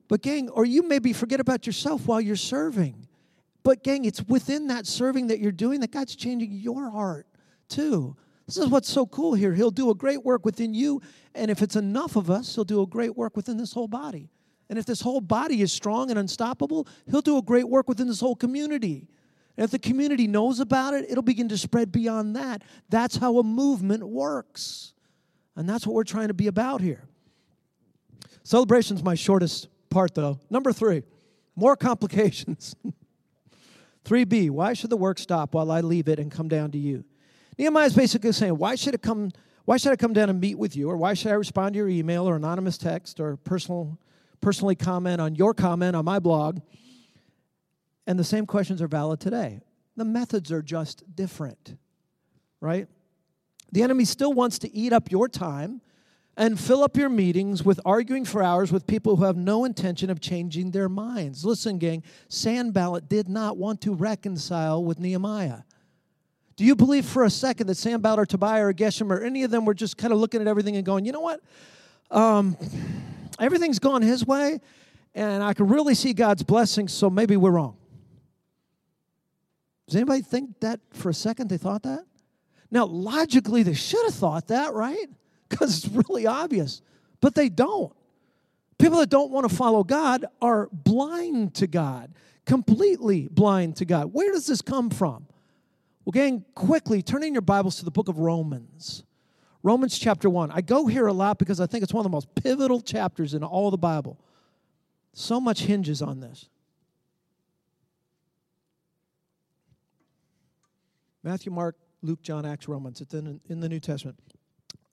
But, gang, or you maybe forget about yourself while you're serving. But, gang, it's within that serving that you're doing that God's changing your heart too. This is what's so cool here. He'll do a great work within you, and if it's enough of us, he'll do a great work within this whole body. And if this whole body is strong and unstoppable, he'll do a great work within this whole community. And if the community knows about it, it'll begin to spread beyond that. That's how a movement works. And that's what we're trying to be about here. Celebration's my shortest part, though. Number three, more complications. <laughs> 3b, why should the work stop while I leave it and come down to you? Nehemiah is basically saying, why should it come? Why should I come down and meet with you, or why should I respond to your email or anonymous text or personal, personally comment on your comment on my blog? And the same questions are valid today. The methods are just different, right? The enemy still wants to eat up your time and fill up your meetings with arguing for hours with people who have no intention of changing their minds. Listen, gang, Sanballat did not want to reconcile with Nehemiah. Do you believe for a second that Sanballat or Tobiah or Geshem or any of them were just kind of looking at everything and going, you know what? Um, everything's gone his way, and I can really see God's blessing, so maybe we're wrong. Does anybody think that for a second they thought that? Now, logically, they should have thought that, right? because it's really obvious. But they don't. People that don't want to follow God are blind to God, completely blind to God. Where does this come from? Well, gang, quickly turn in your Bibles to the book of Romans. Romans chapter 1. I go here a lot because I think it's one of the most pivotal chapters in all the Bible. So much hinges on this. Matthew, Mark, Luke, John, Acts, Romans. It's in, in the New Testament.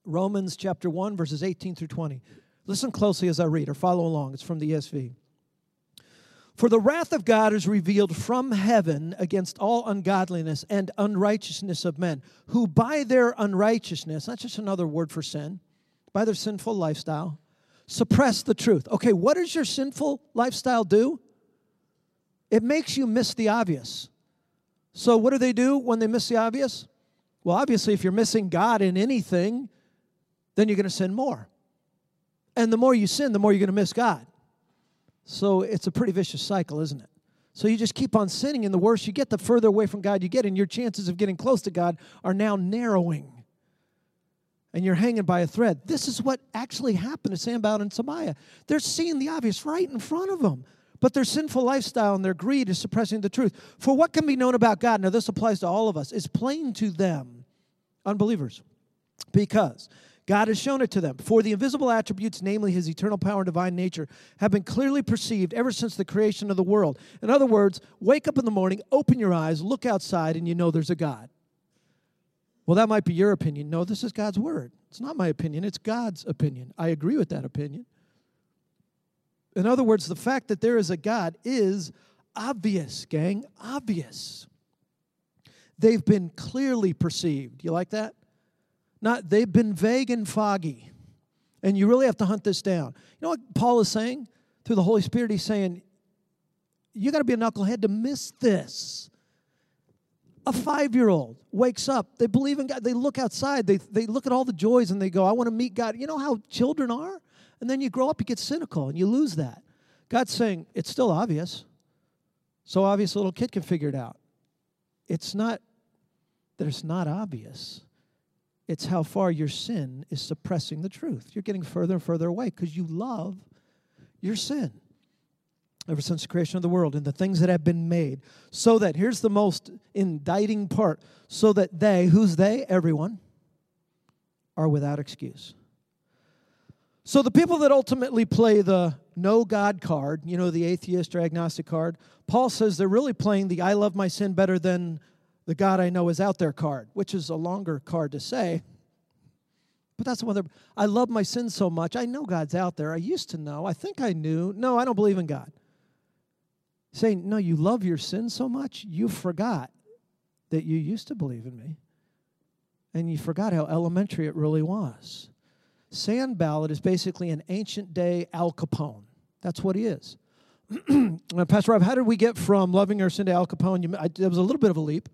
Romans chapter 1, verses 18 through 20. Listen closely as I read or follow along. It's from the ESV. For the wrath of God is revealed from heaven against all ungodliness and unrighteousness of men, who by their unrighteousness, that's just another word for sin, by their sinful lifestyle, suppress the truth. Okay, what does your sinful lifestyle do? It makes you miss the obvious. So, what do they do when they miss the obvious? Well, obviously, if you're missing God in anything, then you're going to sin more. And the more you sin, the more you're going to miss God. So it's a pretty vicious cycle, isn't it? So you just keep on sinning, and the worse you get, the further away from God you get, and your chances of getting close to God are now narrowing. And you're hanging by a thread. This is what actually happened to Sanballat and Tobiah. They're seeing the obvious right in front of them, but their sinful lifestyle and their greed is suppressing the truth. For what can be known about God, now this applies to all of us, is plain to them, unbelievers, because God has shown it to them. For the invisible attributes, namely his eternal power and divine nature, have been clearly perceived ever since the creation of the world. In other words, wake up in the morning, open your eyes, look outside, and you know there's a God. Well, that might be your opinion. No, this is God's word. It's not my opinion, it's God's opinion. I agree with that opinion. In other words, the fact that there is a God is obvious, gang, obvious. They've been clearly perceived. You like that? Not they've been vague and foggy. And you really have to hunt this down. You know what Paul is saying? Through the Holy Spirit, he's saying, you got to be a knucklehead to miss this. A five year old wakes up, they believe in God, they look outside, they, they look at all the joys and they go, I want to meet God. You know how children are? And then you grow up, you get cynical and you lose that. God's saying, it's still obvious. So obvious a little kid can figure it out. It's not that it's not obvious. It's how far your sin is suppressing the truth. You're getting further and further away because you love your sin ever since the creation of the world and the things that have been made. So that, here's the most indicting part so that they, who's they? Everyone, are without excuse. So the people that ultimately play the no God card, you know, the atheist or agnostic card, Paul says they're really playing the I love my sin better than the God I know is out there card, which is a longer card to say. But that's one that I love my sin so much. I know God's out there. I used to know. I think I knew. No, I don't believe in God. Saying, no, you love your sin so much, you forgot that you used to believe in me. And you forgot how elementary it really was. Sanballat is basically an ancient day Al Capone. That's what he is. <clears throat> Pastor Rob, how did we get from loving our sin to Al Capone? You, I, it was a little bit of a leap.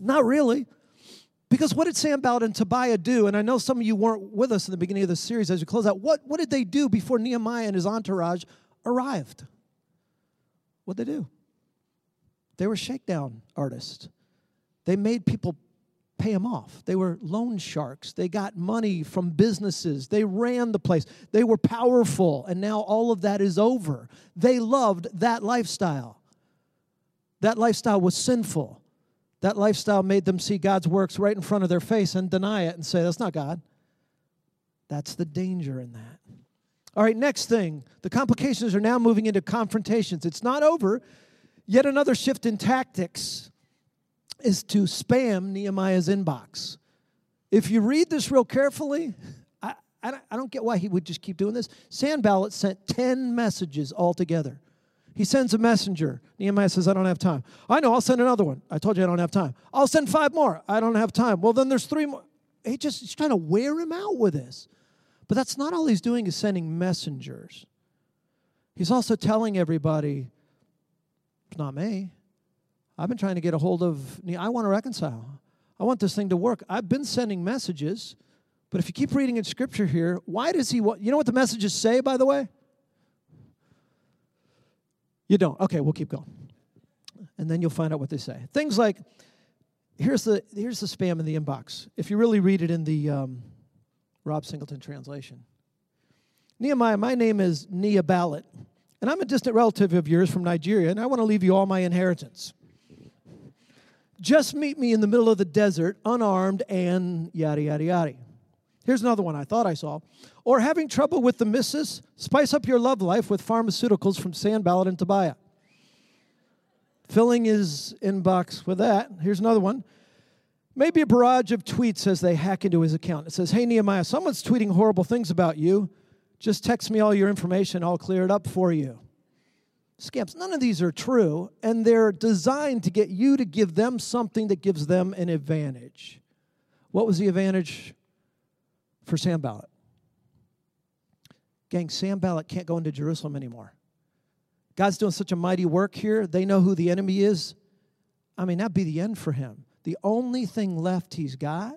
Not really. Because what did Sanballat and Tobiah do? And I know some of you weren't with us in the beginning of the series as we close out. What, what did they do before Nehemiah and his entourage arrived? What did they do? They were shakedown artists. They made people pay them off. They were loan sharks. They got money from businesses. They ran the place. They were powerful. And now all of that is over. They loved that lifestyle. That lifestyle was sinful. That lifestyle made them see God's works right in front of their face and deny it and say, that's not God. That's the danger in that. All right, next thing. The complications are now moving into confrontations. It's not over. Yet another shift in tactics is to spam Nehemiah's inbox. If you read this real carefully, I, I, don't, get why he would just keep doing this. Sanballat sent 10 messages altogether. He sends a messenger. Nehemiah says, I don't have time. I know, I'll send another one. I told you I don't have time. I'll send five more. I don't have time. Well, then there's three more. He just he's trying to wear him out with this. But that's not all he's doing is sending messengers. He's also telling everybody, it's not me. I've been trying to get a hold of, I want to reconcile. I want this thing to work. I've been sending messages, but if you keep reading in scripture here, why does he want, you know what the messages say, by the way? You don't. Okay, we'll keep going. And then you'll find out what they say. Things like, here's the, here's the spam in the inbox. If you really read it in the um, Rob Singleton translation. Nehemiah, my name is Neabalat, and I'm a distant relative of yours from Nigeria, and I want to leave you all my inheritance. Just meet me in the middle of the desert, unarmed, and yada, yada, yada. Here's another one I thought I saw. Or having trouble with the missus, spice up your love life with pharmaceuticals from Sanballat and Tobiah. Filling his inbox with that. Here's another one. Maybe a barrage of tweets as they hack into his account. It says, Hey, Nehemiah, someone's tweeting horrible things about you. Just text me all your information, I'll clear it up for you scams. None of these are true, and they're designed to get you to give them something that gives them an advantage. What was the advantage for Sanballat? Gang, Sanballat can't go into Jerusalem anymore. God's doing such a mighty work here. They know who the enemy is. I mean, that'd be the end for him. The only thing left he's got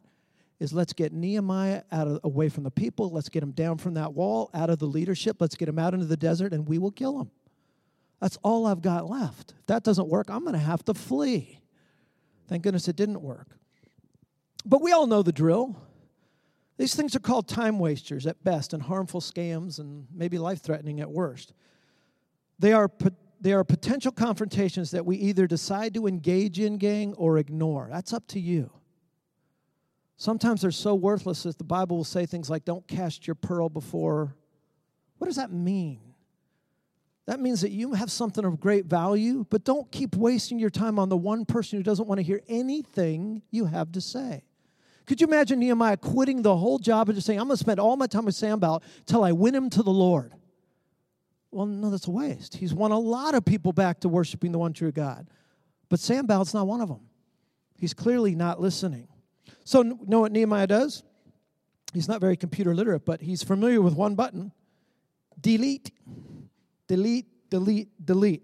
is let's get Nehemiah out of, away from the people. Let's get him down from that wall, out of the leadership. Let's get him out into the desert, and we will kill him. That's all I've got left. If that doesn't work, I'm going to have to flee. Thank goodness it didn't work. But we all know the drill. These things are called time wasters at best and harmful scams and maybe life threatening at worst. They are, they are potential confrontations that we either decide to engage in, gang, or ignore. That's up to you. Sometimes they're so worthless that the Bible will say things like, don't cast your pearl before. What does that mean? That means that you have something of great value, but don't keep wasting your time on the one person who doesn't want to hear anything you have to say. Could you imagine Nehemiah quitting the whole job and just saying, I'm going to spend all my time with Sanballat till I win him to the Lord? Well, no, that's a waste. He's won a lot of people back to worshiping the one true God. But Sanballat's not one of them. He's clearly not listening. So, know what Nehemiah does? He's not very computer literate, but he's familiar with one button delete delete, delete, delete.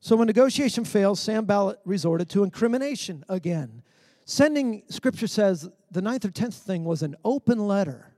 So when negotiation fails, Sanballat resorted to incrimination again. Sending, scripture says, the ninth or tenth thing was an open letter.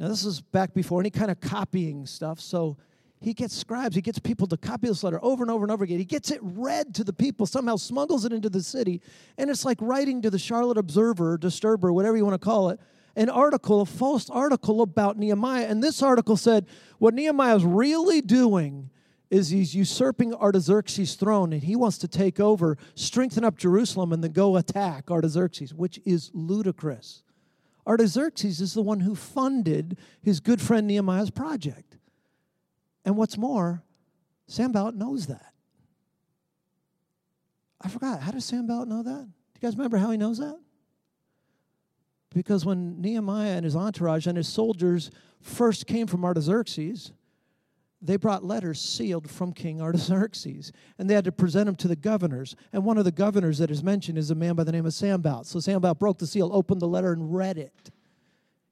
Now, this is back before any kind of copying stuff. So he gets scribes, he gets people to copy this letter over and over and over again. He gets it read to the people, somehow smuggles it into the city. And it's like writing to the Charlotte Observer, Disturber, whatever you want to call it, an article, a false article about Nehemiah. And this article said what Nehemiah is really doing is he's usurping Artaxerxes' throne and he wants to take over, strengthen up Jerusalem, and then go attack Artaxerxes, which is ludicrous. Artaxerxes is the one who funded his good friend Nehemiah's project. And what's more, Sanballat knows that. I forgot. How does Sanballat know that? Do you guys remember how he knows that? Because when Nehemiah and his entourage and his soldiers first came from Artaxerxes, they brought letters sealed from King Artaxerxes, and they had to present them to the governors. And one of the governors that is mentioned is a man by the name of Sanballat. So Sanballat broke the seal, opened the letter, and read it.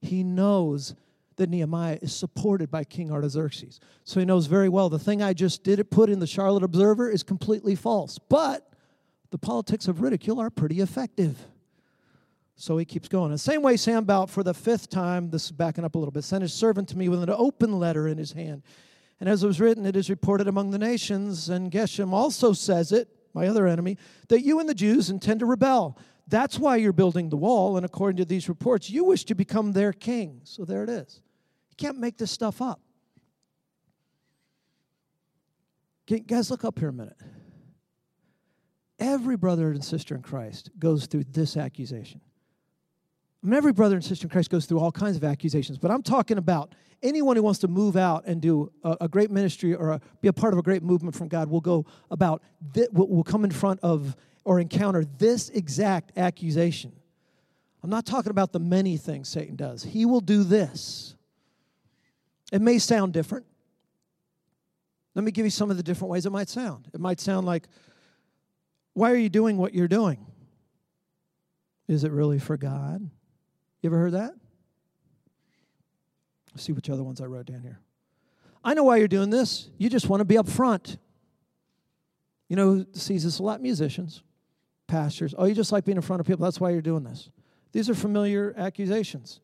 He knows that Nehemiah is supported by King Artaxerxes. So he knows very well the thing I just did it put in the Charlotte Observer is completely false. But the politics of ridicule are pretty effective. So he keeps going. The same way Sanballat, for the fifth time, this is backing up a little bit, sent his servant to me with an open letter in his hand. And as it was written, it is reported among the nations, and Geshem also says it, my other enemy, that you and the Jews intend to rebel. That's why you're building the wall, and according to these reports, you wish to become their king. So there it is. You can't make this stuff up. Guys, look up here a minute. Every brother and sister in Christ goes through this accusation. I mean, every brother and sister in Christ goes through all kinds of accusations, but I'm talking about anyone who wants to move out and do a, a great ministry or a, be a part of a great movement from God will go about, th- will, will come in front of or encounter this exact accusation. I'm not talking about the many things Satan does. He will do this. It may sound different. Let me give you some of the different ways it might sound. It might sound like, Why are you doing what you're doing? Is it really for God? You ever heard that? Let's see which other ones I wrote down here. I know why you're doing this. You just want to be up front. You know who sees this a lot? Musicians, pastors. Oh, you just like being in front of people. That's why you're doing this. These are familiar accusations.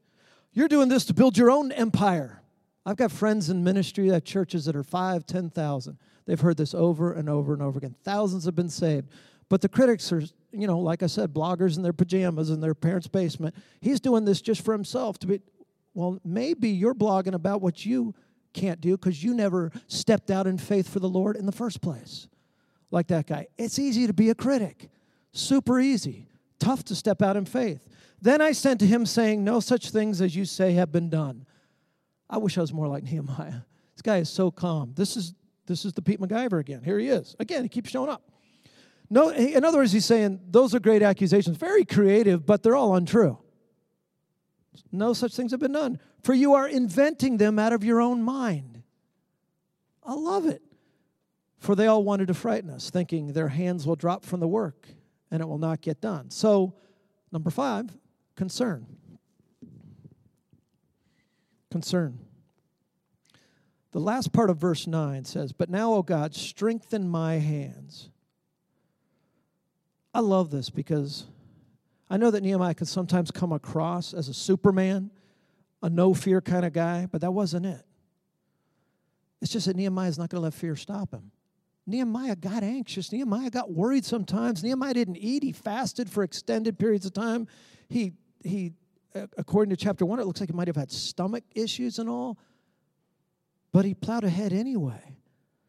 You're doing this to build your own empire. I've got friends in ministry at churches that are five, ten thousand. They've heard this over and over and over again. Thousands have been saved. But the critics are, you know, like I said, bloggers in their pajamas in their parents' basement. He's doing this just for himself to be. Well, maybe you're blogging about what you can't do because you never stepped out in faith for the Lord in the first place. Like that guy. It's easy to be a critic, super easy. Tough to step out in faith. Then I sent to him saying, No such things as you say have been done. I wish I was more like Nehemiah. This guy is so calm. This is this is the Pete McIver again. Here he is. Again, he keeps showing up. No, in other words, he's saying those are great accusations, very creative, but they're all untrue. No such things have been done, for you are inventing them out of your own mind. I love it. For they all wanted to frighten us, thinking their hands will drop from the work and it will not get done. So, number five, concern. Concern. The last part of verse 9 says, But now, O God, strengthen my hands I love this because I know that Nehemiah could sometimes come across as a Superman, a no fear kind of guy, but that wasn't it. It's just that Nehemiah is not going to let fear stop him. Nehemiah got anxious. Nehemiah got worried sometimes. Nehemiah didn't eat. He fasted for extended periods of time. He, he according to chapter one, it looks like he might have had stomach issues and all, but he plowed ahead anyway.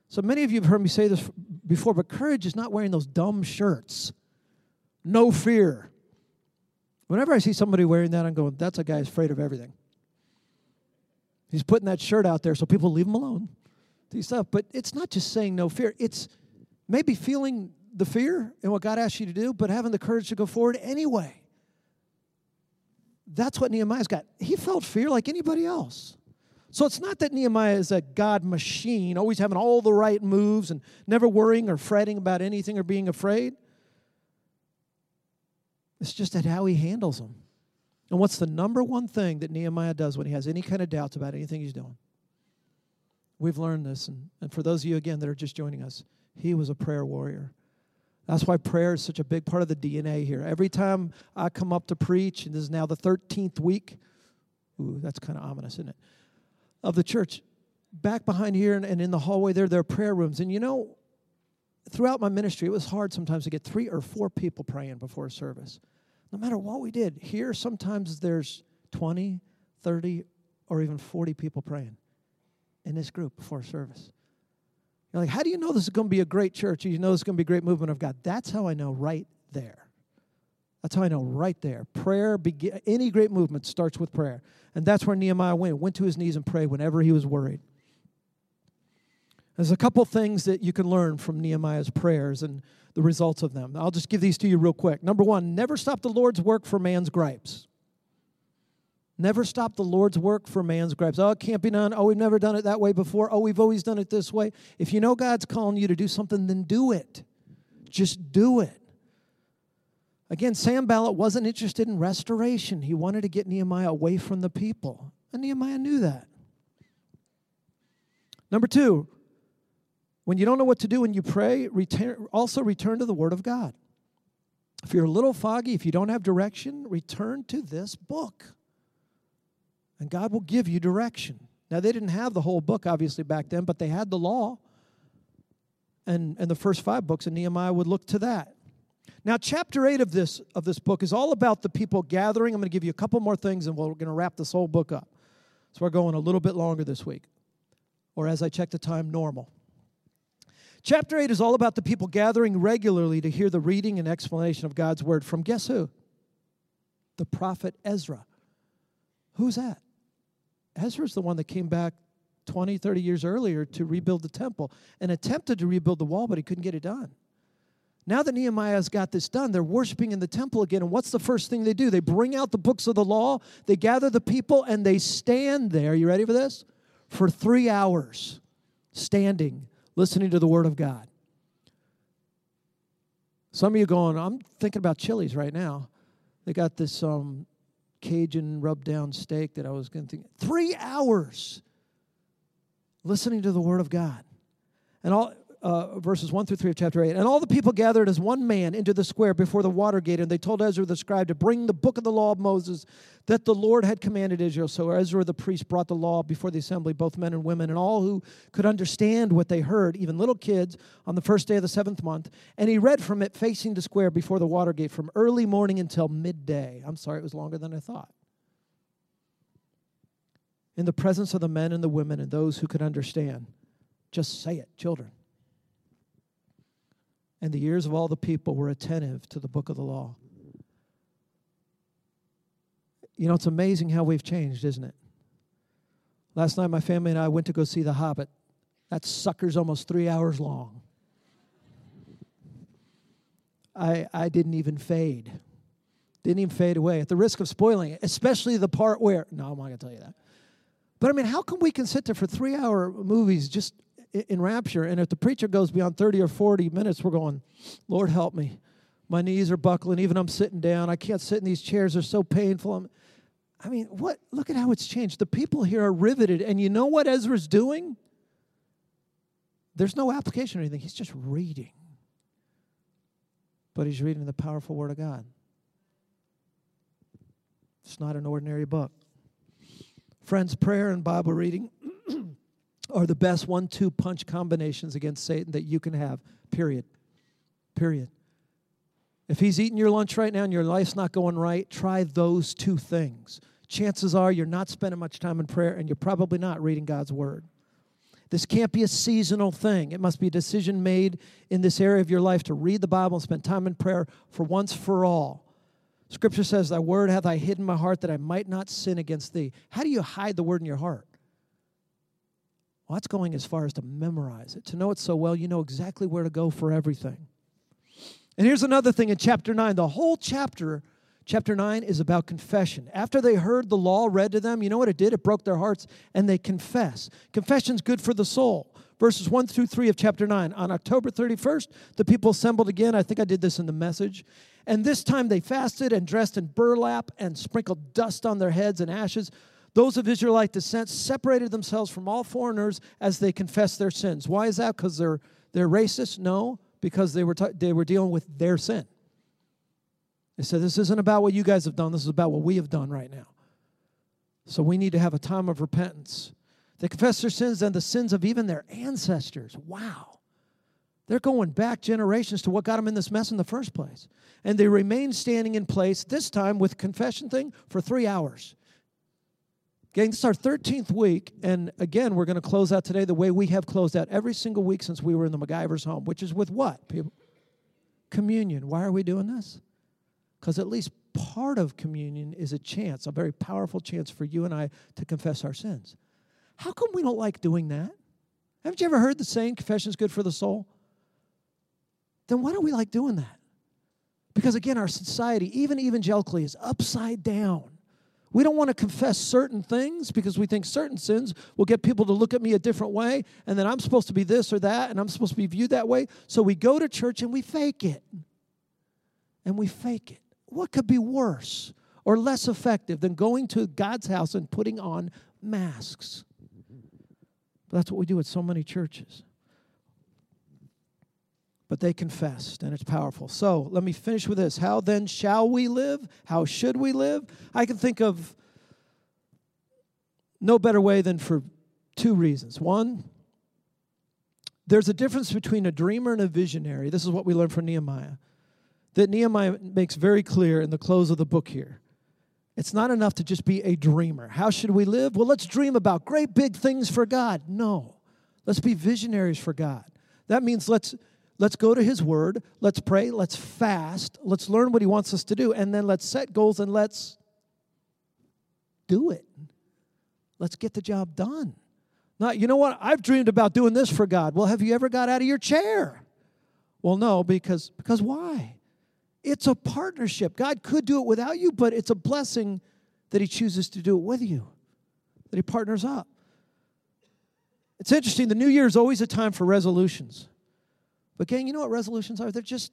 So many of you have heard me say this before, but courage is not wearing those dumb shirts no fear. Whenever I see somebody wearing that, I'm going, that's a guy who's afraid of everything. He's putting that shirt out there so people leave him alone. These stuff. But it's not just saying no fear, it's maybe feeling the fear and what God asked you to do, but having the courage to go forward anyway. That's what Nehemiah's got. He felt fear like anybody else. So it's not that Nehemiah is a God machine, always having all the right moves and never worrying or fretting about anything or being afraid. It's just at how he handles them. And what's the number one thing that Nehemiah does when he has any kind of doubts about anything he's doing? We've learned this. And, and for those of you, again, that are just joining us, he was a prayer warrior. That's why prayer is such a big part of the DNA here. Every time I come up to preach, and this is now the 13th week, ooh, that's kind of ominous, isn't it? Of the church, back behind here and, and in the hallway there, there are prayer rooms. And you know, throughout my ministry, it was hard sometimes to get three or four people praying before a service. No matter what we did, here sometimes there's 20, 30, or even 40 people praying in this group before service. You're like, how do you know this is going to be a great church? You know this is going to be a great movement of God. That's how I know right there. That's how I know right there. Prayer, any great movement starts with prayer. And that's where Nehemiah went. Went to his knees and prayed whenever he was worried. There's a couple things that you can learn from Nehemiah's prayers and the results of them. I'll just give these to you real quick. Number one, never stop the Lord's work for man's gripes. Never stop the Lord's work for man's gripes. Oh, it can't be done. Oh, we've never done it that way before. Oh, we've always done it this way. If you know God's calling you to do something, then do it. Just do it. Again, Sanballat wasn't interested in restoration. He wanted to get Nehemiah away from the people. And Nehemiah knew that. Number two, when you don't know what to do when you pray, return, also return to the Word of God. If you're a little foggy, if you don't have direction, return to this book. And God will give you direction. Now, they didn't have the whole book, obviously, back then, but they had the law. And, and the first five books, and Nehemiah would look to that. Now, chapter 8 of this, of this book is all about the people gathering. I'm going to give you a couple more things and we're going to wrap this whole book up. So we're going a little bit longer this week, or as I check the time, normal. Chapter 8 is all about the people gathering regularly to hear the reading and explanation of God's word from guess who? The prophet Ezra. Who's that? Ezra's the one that came back 20, 30 years earlier to rebuild the temple and attempted to rebuild the wall, but he couldn't get it done. Now that Nehemiah's got this done, they're worshiping in the temple again. And what's the first thing they do? They bring out the books of the law, they gather the people, and they stand there. You ready for this? For three hours, standing, listening to the word of God. Some of you going, I'm thinking about Chili's right now. They got this um, Cajun rub down steak that I was going to think. Three hours listening to the word of God. And all uh, verses 1 through 3 of chapter 8. And all the people gathered as one man into the square before the water gate, and they told Ezra the scribe to bring the book of the law of Moses that the Lord had commanded Israel. So Ezra the priest brought the law before the assembly, both men and women, and all who could understand what they heard, even little kids, on the first day of the seventh month. And he read from it facing the square before the water gate from early morning until midday. I'm sorry, it was longer than I thought. In the presence of the men and the women and those who could understand. Just say it, children and the ears of all the people were attentive to the book of the law. You know, it's amazing how we've changed, isn't it? Last night, my family and I went to go see The Hobbit. That sucker's almost three hours long. I, I didn't even fade. Didn't even fade away at the risk of spoiling it, especially the part where, no, I'm not going to tell you that. But I mean, how come we can sit there for three hour movies just in rapture. And if the preacher goes beyond 30 or 40 minutes, we're going, Lord, help me. My knees are buckling. Even I'm sitting down. I can't sit in these chairs. They're so painful. I'm, I mean, what? Look at how it's changed. The people here are riveted. And you know what Ezra's doing? There's no application or anything. He's just reading. But he's reading the powerful Word of God. It's not an ordinary book. Friends, prayer and Bible reading <clears throat> are the best one two punch combinations against Satan that you can have, period. Period. If he's eating your lunch right now and your life's not going right, try those two things. Chances are you're not spending much time in prayer and you're probably not reading God's word. This can't be a seasonal thing. It must be a decision made in this area of your life to read the Bible and spend time in prayer for once for all. Scripture says, Thy word hath I hidden my heart that I might not sin against thee. How do you hide the word in your heart? Well, that's going as far as to memorize it. To know it so well, you know exactly where to go for everything. And here's another thing in chapter 9. The whole chapter, chapter 9, is about confession. After they heard the law read to them, you know what it did? It broke their hearts and they confess. Confession's good for the soul. Verses 1 through 3 of chapter 9. On October 31st, the people assembled again. I think I did this in the message. And this time they fasted and dressed in burlap and sprinkled dust on their heads and ashes those of Israelite descent separated themselves from all foreigners as they confessed their sins. Why is that? Because they're, they're racist? No, because they were, t- they were dealing with their sin. They said, This isn't about what you guys have done, this is about what we have done right now. So we need to have a time of repentance. They confess their sins and the sins of even their ancestors. Wow. They're going back generations to what got them in this mess in the first place. And they remain standing in place, this time with confession thing, for three hours. Gang, this is our 13th week, and again, we're going to close out today the way we have closed out every single week since we were in the MacGyver's home, which is with what, people? Communion. Why are we doing this? Because at least part of communion is a chance, a very powerful chance for you and I to confess our sins. How come we don't like doing that? Haven't you ever heard the saying, confession is good for the soul? Then why don't we like doing that? Because again, our society, even evangelically, is upside down. We don't want to confess certain things because we think certain sins will get people to look at me a different way, and then I'm supposed to be this or that, and I'm supposed to be viewed that way. So we go to church and we fake it. And we fake it. What could be worse or less effective than going to God's house and putting on masks? But that's what we do at so many churches but they confessed, and it's powerful. So let me finish with this. How then shall we live? How should we live? I can think of no better way than for two reasons. One, there's a difference between a dreamer and a visionary. This is what we learned from Nehemiah. that Nehemiah makes very clear in the close of the book here. It's not enough to just be a dreamer. How should we live? Well, let's dream about great big things for God. No. Let's be visionaries for God. That means let's let's go to his word, let's pray, let's fast, let's learn what he wants us to do and then let's set goals and let's do it. Let's get the job done. Not, you know what? I've dreamed about doing this for God. Well, have you ever got out of your chair? Well, no, because because why? It's a partnership. God could do it without you, but it's a blessing that He chooses to do it with you, that He partners up. It's interesting, the new year is always a time for resolutions. But, gang, you know what resolutions are? They're just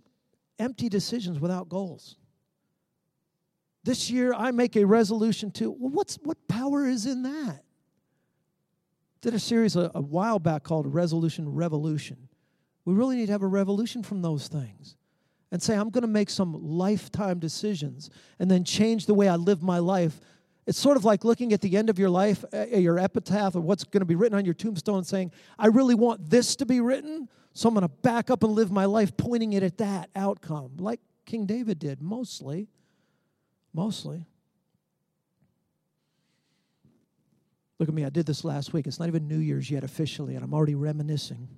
empty decisions without goals. This year, I make a resolution to, well, what's, what power is in that? Did a series a, a while back called Resolution Revolution. We really need to have a revolution from those things and say, I'm going to make some lifetime decisions and then change the way I live my life. It's sort of like looking at the end of your life, uh, your epitaph, or what's going to be written on your tombstone, saying, I really want this to be written, so I'm going to back up and live my life pointing it at that outcome, like King David did, mostly. Mostly. Look at me, I did this last week. It's not even New Year's yet officially, and I'm already reminiscing.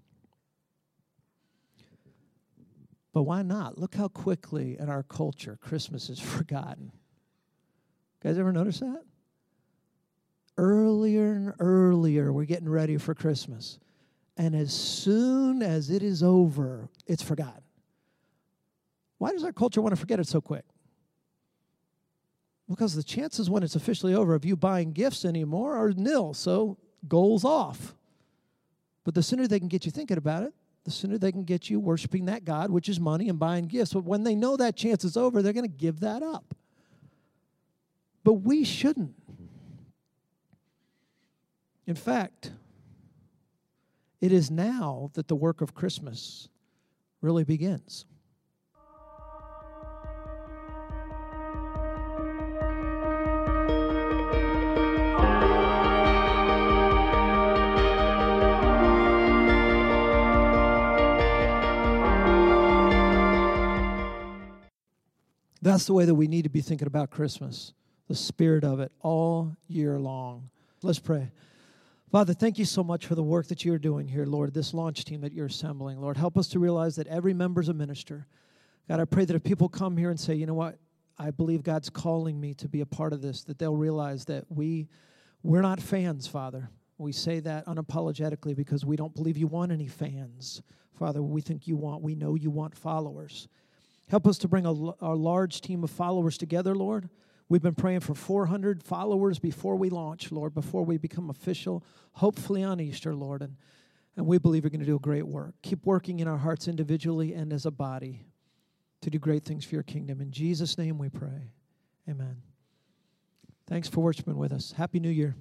But why not? Look how quickly in our culture Christmas is <laughs> forgotten. You guys ever notice that? Earlier and earlier, we're getting ready for Christmas. And as soon as it is over, it's forgotten. Why does our culture want to forget it so quick? Because the chances when it's officially over of you buying gifts anymore are nil, so goals off. But the sooner they can get you thinking about it, the sooner they can get you worshiping that God, which is money and buying gifts. But when they know that chance is over, they're going to give that up. But we shouldn't. In fact, it is now that the work of Christmas really begins. That's the way that we need to be thinking about Christmas, the spirit of it all year long. Let's pray. Father, thank you so much for the work that you're doing here, Lord, this launch team that you're assembling. Lord, help us to realize that every member is a minister. God, I pray that if people come here and say, you know what, I believe God's calling me to be a part of this, that they'll realize that we, we're not fans, Father. We say that unapologetically because we don't believe you want any fans. Father, we think you want, we know you want followers. Help us to bring a, a large team of followers together, Lord. We've been praying for 400 followers before we launch, Lord, before we become official, hopefully on Easter, Lord. And, and we believe you're going to do a great work. Keep working in our hearts individually and as a body to do great things for your kingdom. In Jesus' name we pray. Amen. Thanks for worshiping with us. Happy New Year.